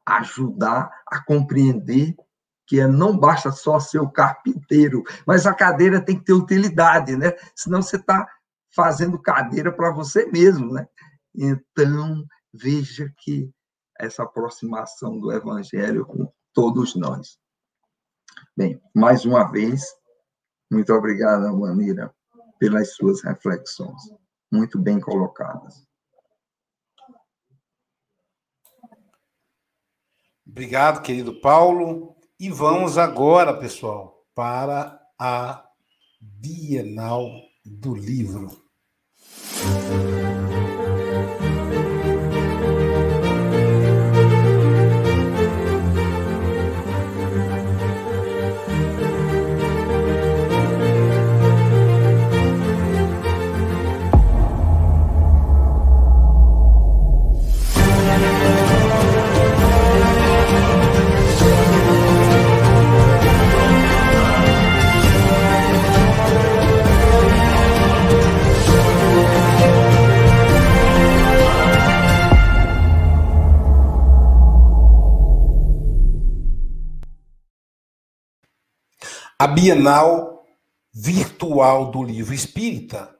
ajudar a compreender que é, não basta só ser o carpinteiro, mas a cadeira tem que ter utilidade, né? Senão você está fazendo cadeira para você mesmo, né? Então, veja que essa aproximação do evangelho com todos nós. Bem, mais uma vez, muito obrigado, Manira, pelas suas reflexões, muito bem colocadas. Obrigado, querido Paulo. E vamos agora, pessoal, para a Bienal do Livro. A Bienal Virtual do Livro Espírita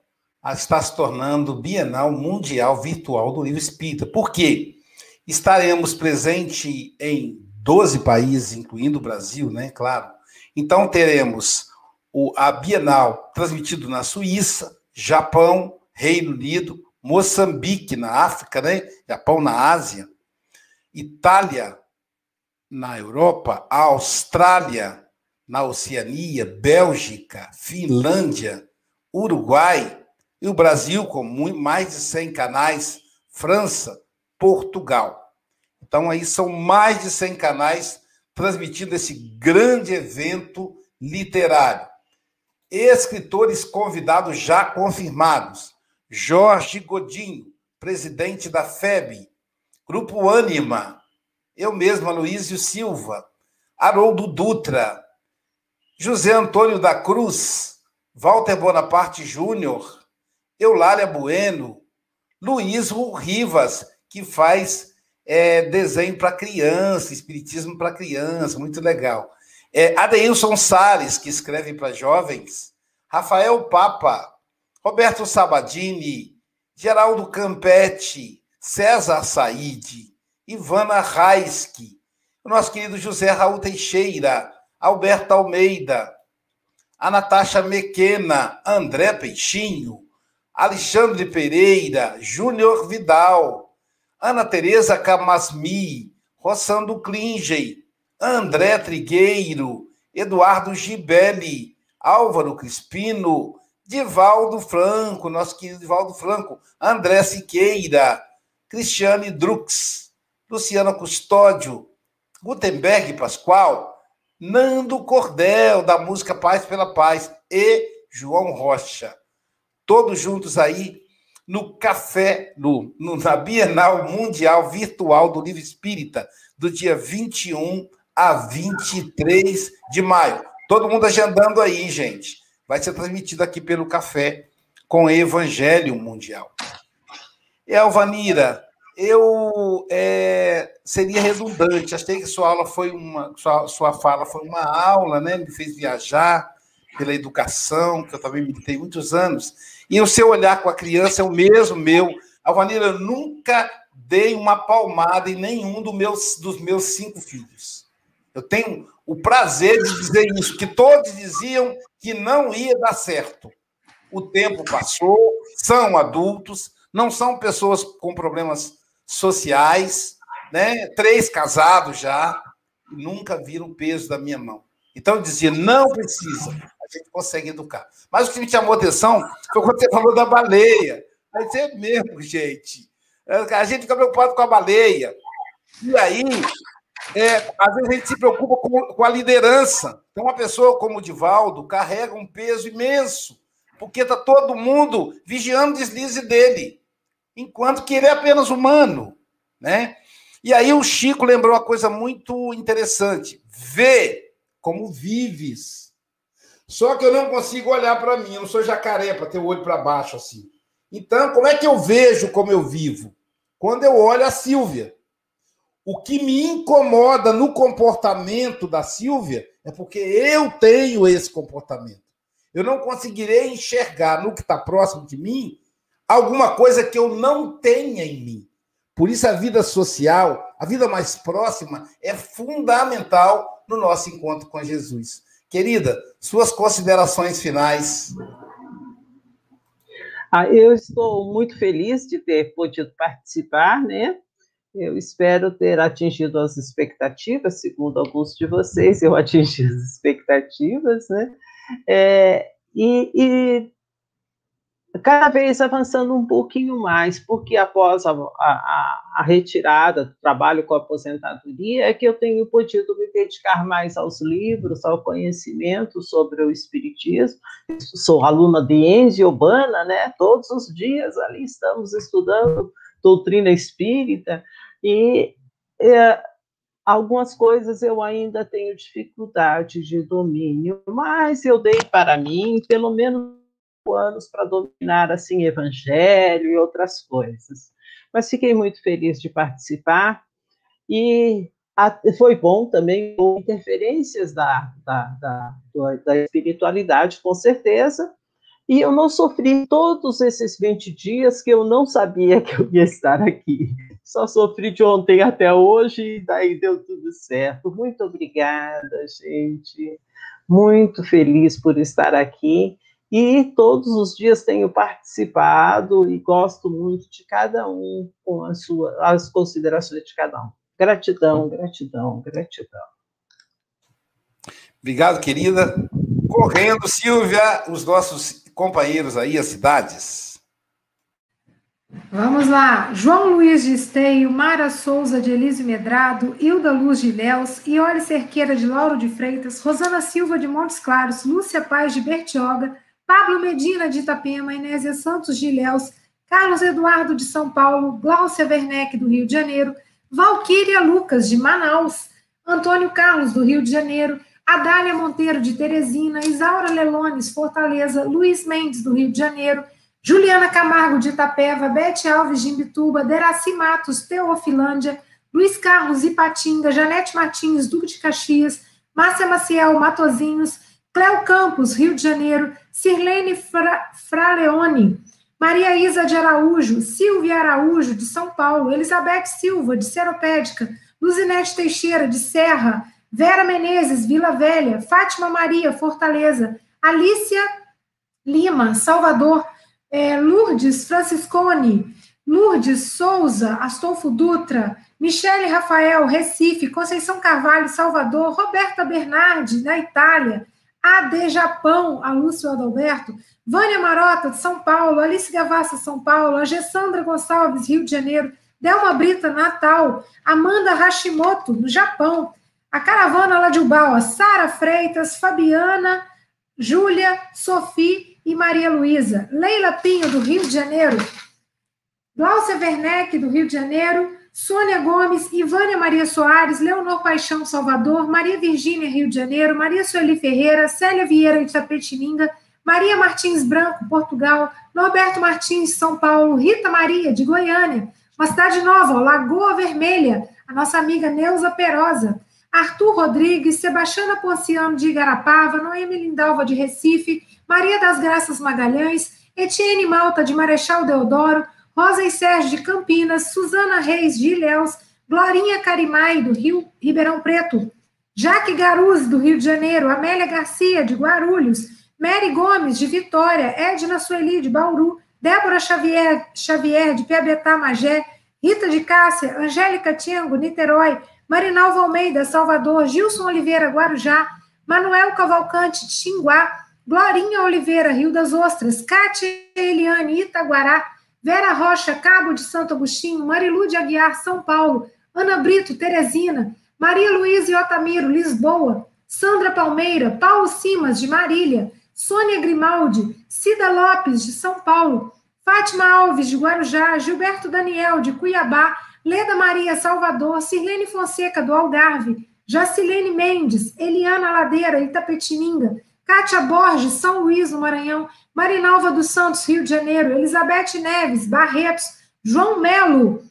está se tornando Bienal Mundial Virtual do Livro Espírita. Por quê? Estaremos presentes em 12 países, incluindo o Brasil, né? Claro. Então teremos a Bienal transmitido na Suíça, Japão, Reino Unido, Moçambique na África, né? Japão na Ásia, Itália na Europa, Austrália na Oceania, Bélgica, Finlândia, Uruguai e o Brasil com mais de 100 canais, França, Portugal. Então aí são mais de 100 canais transmitindo esse grande evento literário. Escritores convidados já confirmados: Jorge Godinho, presidente da FEB, Grupo Ânima, eu mesmo, Aloísio Silva, Haroldo Dutra, José Antônio da Cruz, Walter Bonaparte Júnior, Eulália Bueno, Luiz Rivas, que faz é, desenho para criança, espiritismo para criança, muito legal. É, Adeilson Salles, que escreve para jovens, Rafael Papa, Roberto Sabadini, Geraldo Campetti, César Said, Ivana Raiski, o nosso querido José Raul Teixeira, Alberto Almeida, a Natasha Mequena, André Peixinho, Alexandre Pereira, Júnior Vidal, Ana Tereza Camasmi, Rossando Klingey, André Trigueiro, Eduardo Gibelli, Álvaro Crispino, Divaldo Franco, nosso querido Divaldo Franco, André Siqueira, Cristiane Drux, Luciana Custódio, Gutenberg Pascoal, Nando Cordel, da música Paz pela Paz, e João Rocha. Todos juntos aí no café, no, na Bienal Mundial Virtual do Livro Espírita, do dia 21 a 23 de maio. Todo mundo agendando aí, gente. Vai ser transmitido aqui pelo café com Evangelho Mundial. E Alvanira, eu é, seria redundante. Achei que sua aula foi uma, sua, sua fala foi uma aula, né? Me fez viajar pela educação, que eu também militei muitos anos. E o seu olhar com a criança é o mesmo meu. Alvanira, eu nunca dei uma palmada em nenhum do meus, dos meus cinco filhos. Eu tenho o prazer de dizer isso, que todos diziam que não ia dar certo. O tempo passou, são adultos, não são pessoas com problemas sociais, né? Três casados já, nunca viram o peso da minha mão. Então eu dizia, não precisa, a gente consegue educar. Mas o que me chamou atenção foi quando você falou da baleia. Vai ser mesmo, gente. A gente fica preocupado com a baleia. E aí, é, às vezes a gente se preocupa com, com a liderança. Então, uma pessoa como o Divaldo carrega um peso imenso, porque está todo mundo vigiando o deslize dele, enquanto que ele é apenas humano. Né? E aí o Chico lembrou uma coisa muito interessante. Vê como vives. Só que eu não consigo olhar para mim, eu não sou jacaré para ter o olho para baixo assim. Então, como é que eu vejo como eu vivo? Quando eu olho a Silvia. O que me incomoda no comportamento da Silvia é porque eu tenho esse comportamento. Eu não conseguirei enxergar no que está próximo de mim alguma coisa que eu não tenha em mim. Por isso, a vida social, a vida mais próxima, é fundamental no nosso encontro com Jesus. Querida, suas considerações finais. Ah, eu estou muito feliz de ter podido participar, né? Eu espero ter atingido as expectativas, segundo alguns de vocês, eu atingi as expectativas, né? É, e, e, cada vez avançando um pouquinho mais, porque após a, a, a, retirada do trabalho com a aposentadoria, é que eu tenho podido me dedicar mais aos livros, ao conhecimento sobre o Espiritismo. Sou aluna de Enzi Urbana, né? Todos os dias ali estamos estudando doutrina espírita, e é, algumas coisas eu ainda tenho dificuldade de domínio, mas eu dei para mim pelo menos anos para dominar assim evangelho e outras coisas. Mas fiquei muito feliz de participar e a, foi bom também interferências da, da, da, da espiritualidade, com certeza, e eu não sofri todos esses 20 dias que eu não sabia que eu ia estar aqui. Só sofri de ontem até hoje e daí deu tudo certo. Muito obrigada, gente. Muito feliz por estar aqui. E todos os dias tenho participado e gosto muito de cada um com as, suas, as considerações de cada um. Gratidão, gratidão, gratidão. Obrigado, querida. Correndo, Silvia, os nossos companheiros aí, as cidades. Vamos lá. João Luiz de Esteio, Mara Souza de Elise Medrado, Hilda Luz de Léus, Iole Cerqueira de Lauro de Freitas, Rosana Silva de Montes Claros, Lúcia Paz de Bertioga, Pablo Medina de Itapema, Inésia Santos de Ilhéus, Carlos Eduardo de São Paulo, Glaucia Werneck do Rio de Janeiro, Valquíria Lucas de Manaus, Antônio Carlos do Rio de Janeiro, Adália Monteiro, de Teresina, Isaura Lelones, Fortaleza, Luiz Mendes, do Rio de Janeiro, Juliana Camargo, de Itapeva, Bete Alves, de Imbituba, Deraci Matos, Teofilândia, Luiz Carlos, Ipatinga, Janete Martins, Duque de Caxias, Márcia Maciel, Matozinhos, Cléo Campos, Rio de Janeiro, Sirlene Fra, Fraleone, Maria Isa de Araújo, Silvia Araújo, de São Paulo, Elizabeth Silva, de Seropédica, Luzinete Teixeira, de Serra, Vera Menezes, Vila Velha, Fátima Maria, Fortaleza, Alícia Lima, Salvador, é, Lourdes Franciscone, Lourdes Souza, Astolfo Dutra, Michele Rafael, Recife, Conceição Carvalho, Salvador, Roberta Bernardi, na Itália, AD Japão, a Lúcio Adalberto, Vânia Marota, de São Paulo, Alice Gavassa, São Paulo, a Gessandra Gonçalves, Rio de Janeiro, Delma Brita, Natal, Amanda Hashimoto, no Japão, a caravana lá de Sara Freitas, Fabiana, Júlia, Sophie e Maria Luísa. Leila Pinho, do Rio de Janeiro. Glaucia Werneck, do Rio de Janeiro. Sônia Gomes, Ivânia Maria Soares, Leonor Paixão, Salvador, Maria Virgínia, Rio de Janeiro, Maria Sueli Ferreira, Célia Vieira, de Tapetininga, Maria Martins Branco, Portugal, Norberto Martins, São Paulo, Rita Maria, de Goiânia, uma cidade nova, Lagoa Vermelha, a nossa amiga Neuza Perosa, Arthur Rodrigues, Sebastiana Ponciano de Igarapava, Noemi Lindalva de Recife, Maria das Graças Magalhães, Etienne Malta de Marechal Deodoro, Rosa e Sérgio de Campinas, Suzana Reis de Ilhéus, Glorinha Carimai, do Rio Ribeirão Preto, Jaque Garuz, do Rio de Janeiro, Amélia Garcia, de Guarulhos, Mary Gomes, de Vitória, Edna Sueli, de Bauru, Débora Xavier, Xavier de Piabetá, Magé, Rita de Cássia, Angélica Tiango, Niterói, Marinalva Almeida, Salvador, Gilson Oliveira, Guarujá, Manuel Cavalcante, de Xinguá, Glorinha Oliveira, Rio das Ostras, Cátia Eliane, Itaguará, Vera Rocha, Cabo de Santo Agostinho, Marilu de Aguiar, São Paulo, Ana Brito, Teresina, Maria Luísa e Otamiro, Lisboa, Sandra Palmeira, Paulo Simas, de Marília, Sônia Grimaldi, Cida Lopes, de São Paulo, Fátima Alves, de Guarujá, Gilberto Daniel, de Cuiabá, Leda Maria, Salvador, Sirlene Fonseca, do Algarve, Jacilene Mendes, Eliana Ladeira, Itapetininga, Kátia Borges, São Luís, no Maranhão, Marinalva dos Santos, Rio de Janeiro, Elizabeth Neves, Barretos, João Melo,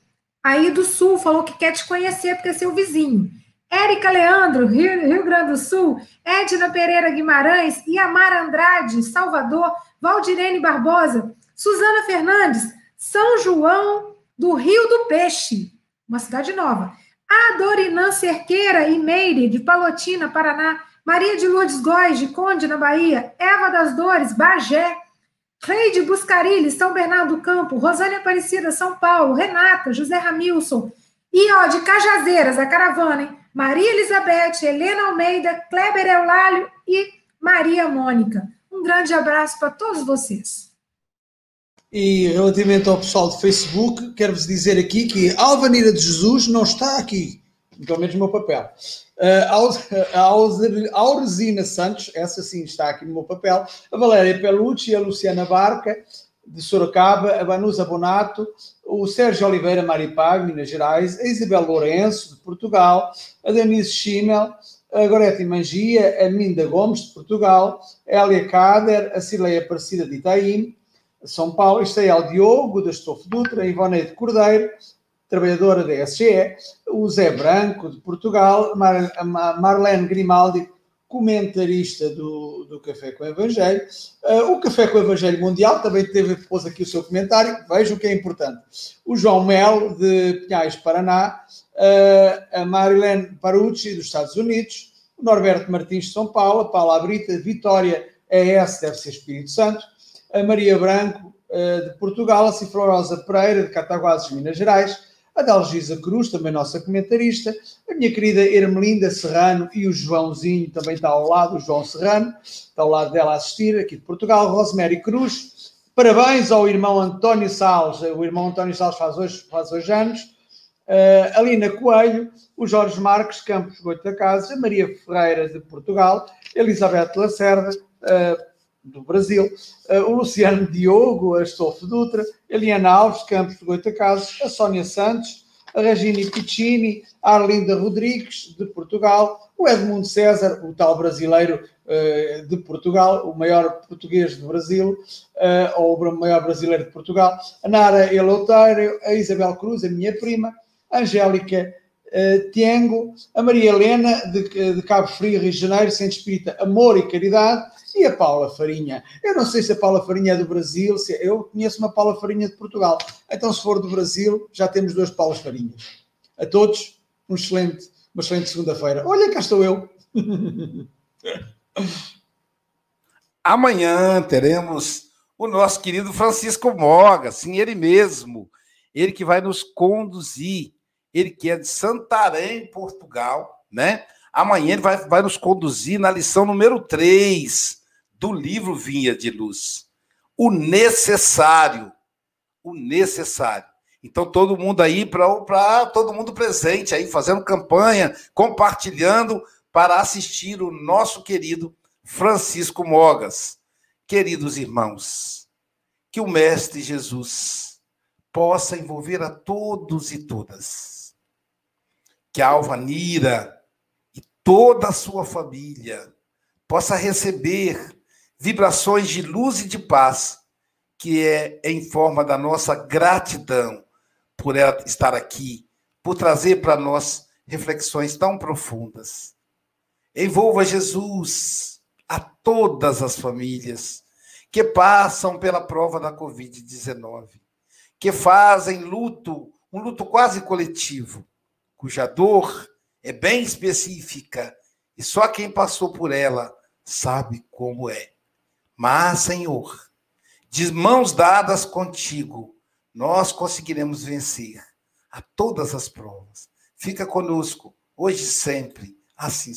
aí do Sul, falou que quer te conhecer porque é seu vizinho. Érica Leandro, Rio, Rio Grande do Sul, Edna Pereira Guimarães, Iamara Andrade, Salvador, Valdirene Barbosa, Suzana Fernandes, São João do Rio do Peixe, uma cidade nova. Adorinã Cerqueira e Meire, de Palotina, Paraná. Maria de Lourdes Góes, de Conde, na Bahia. Eva das Dores, Bagé. Rei de Buscarilho, São Bernardo do Campo. Rosânia Aparecida, São Paulo. Renata, José Ramilson. E, ó, de Cajazeiras, a caravana, hein? Maria Elizabeth, Helena Almeida, Kleber Eulálio e Maria Mônica. Um grande abraço para todos vocês. E relativamente ao pessoal do Facebook, quero-vos dizer aqui que Alvanira de Jesus não está aqui, pelo menos no meu papel. Uh, a Auresina Santos, essa sim está aqui no meu papel. A Valéria Pelucci, a Luciana Barca, de Sorocaba, a Vanusa Bonato, o Sérgio Oliveira Maripag, Minas Gerais, a Isabel Lourenço, de Portugal, a Denise Schimmel, a Gorete Mangia, a Minda Gomes, de Portugal, a Elia Kader, a Cileia Aparecida de Itaim, são Paulo, isto é o Diogo da Estofo Dutra, a Ivone de Cordeiro, trabalhadora da SGE, o Zé Branco de Portugal, Mar, Marlene Grimaldi, comentarista do, do Café com o Evangelho. Uh, o Café com o Evangelho Mundial também teve, pôs aqui o seu comentário, vejam o que é importante. O João Melo, de Pinhais, Paraná, uh, a Marilene Parucci, dos Estados Unidos, o Norberto Martins, de São Paulo, a Paula Brita, Vitória ES, deve ser Espírito Santo, a Maria Branco, eh, de Portugal, a Cifrorosa Pereira, de Cataguases, Minas Gerais, a Dalgisa Cruz, também nossa comentarista, a minha querida Ermelinda Serrano e o Joãozinho, também está ao lado, o João Serrano, está ao lado dela a assistir, aqui de Portugal, Rosemary Cruz, parabéns ao irmão António Salles, o irmão António Salles faz hoje, faz hoje anos, uh, a Lina Coelho, o Jorge Marques Campos Goita Casa, Maria Ferreira de Portugal, Elizabeth Lacerda, uh, do Brasil, uh, o Luciano Diogo, a Estofo Dutra, a Eliana Alves, Campos de Goitacazes, a Sónia Santos, a Regina Piccini, a Arlinda Rodrigues, de Portugal, o Edmundo César, o tal brasileiro uh, de Portugal, o maior português do Brasil, uh, ou o maior brasileiro de Portugal, a Nara Eloteiro, a Isabel Cruz, a minha prima, a Angélica uh, Tiengo, a Maria Helena, de, de Cabo Frio, Rio de Janeiro, Centro Espírita Amor e Caridade, e a Paula Farinha? Eu não sei se a Paula Farinha é do Brasil, se é, eu conheço uma Paula Farinha de Portugal. Então, se for do Brasil, já temos duas Paulas Farinhas. A todos, um excelente, uma excelente segunda-feira. Olha, cá estou eu. Amanhã teremos o nosso querido Francisco Moga, sim, ele mesmo. Ele que vai nos conduzir. Ele que é de Santarém, Portugal, né? Amanhã ele vai, vai nos conduzir na lição número 3 do livro Vinha de Luz. O necessário. O necessário. Então, todo mundo aí, para todo mundo presente aí, fazendo campanha, compartilhando para assistir o nosso querido Francisco Mogas. Queridos irmãos, que o Mestre Jesus possa envolver a todos e todas. Que a Alvanira e toda a sua família possa receber vibrações de luz e de paz, que é em forma da nossa gratidão por ela estar aqui, por trazer para nós reflexões tão profundas. Envolva Jesus a todas as famílias que passam pela prova da Covid-19. que fazem luto, um luto quase coletivo, cuja dor é bem específica e só quem passou por ela sabe como é. Mas, Senhor, de mãos dadas contigo, nós conseguiremos vencer a todas as provas. Fica conosco, hoje e sempre, assim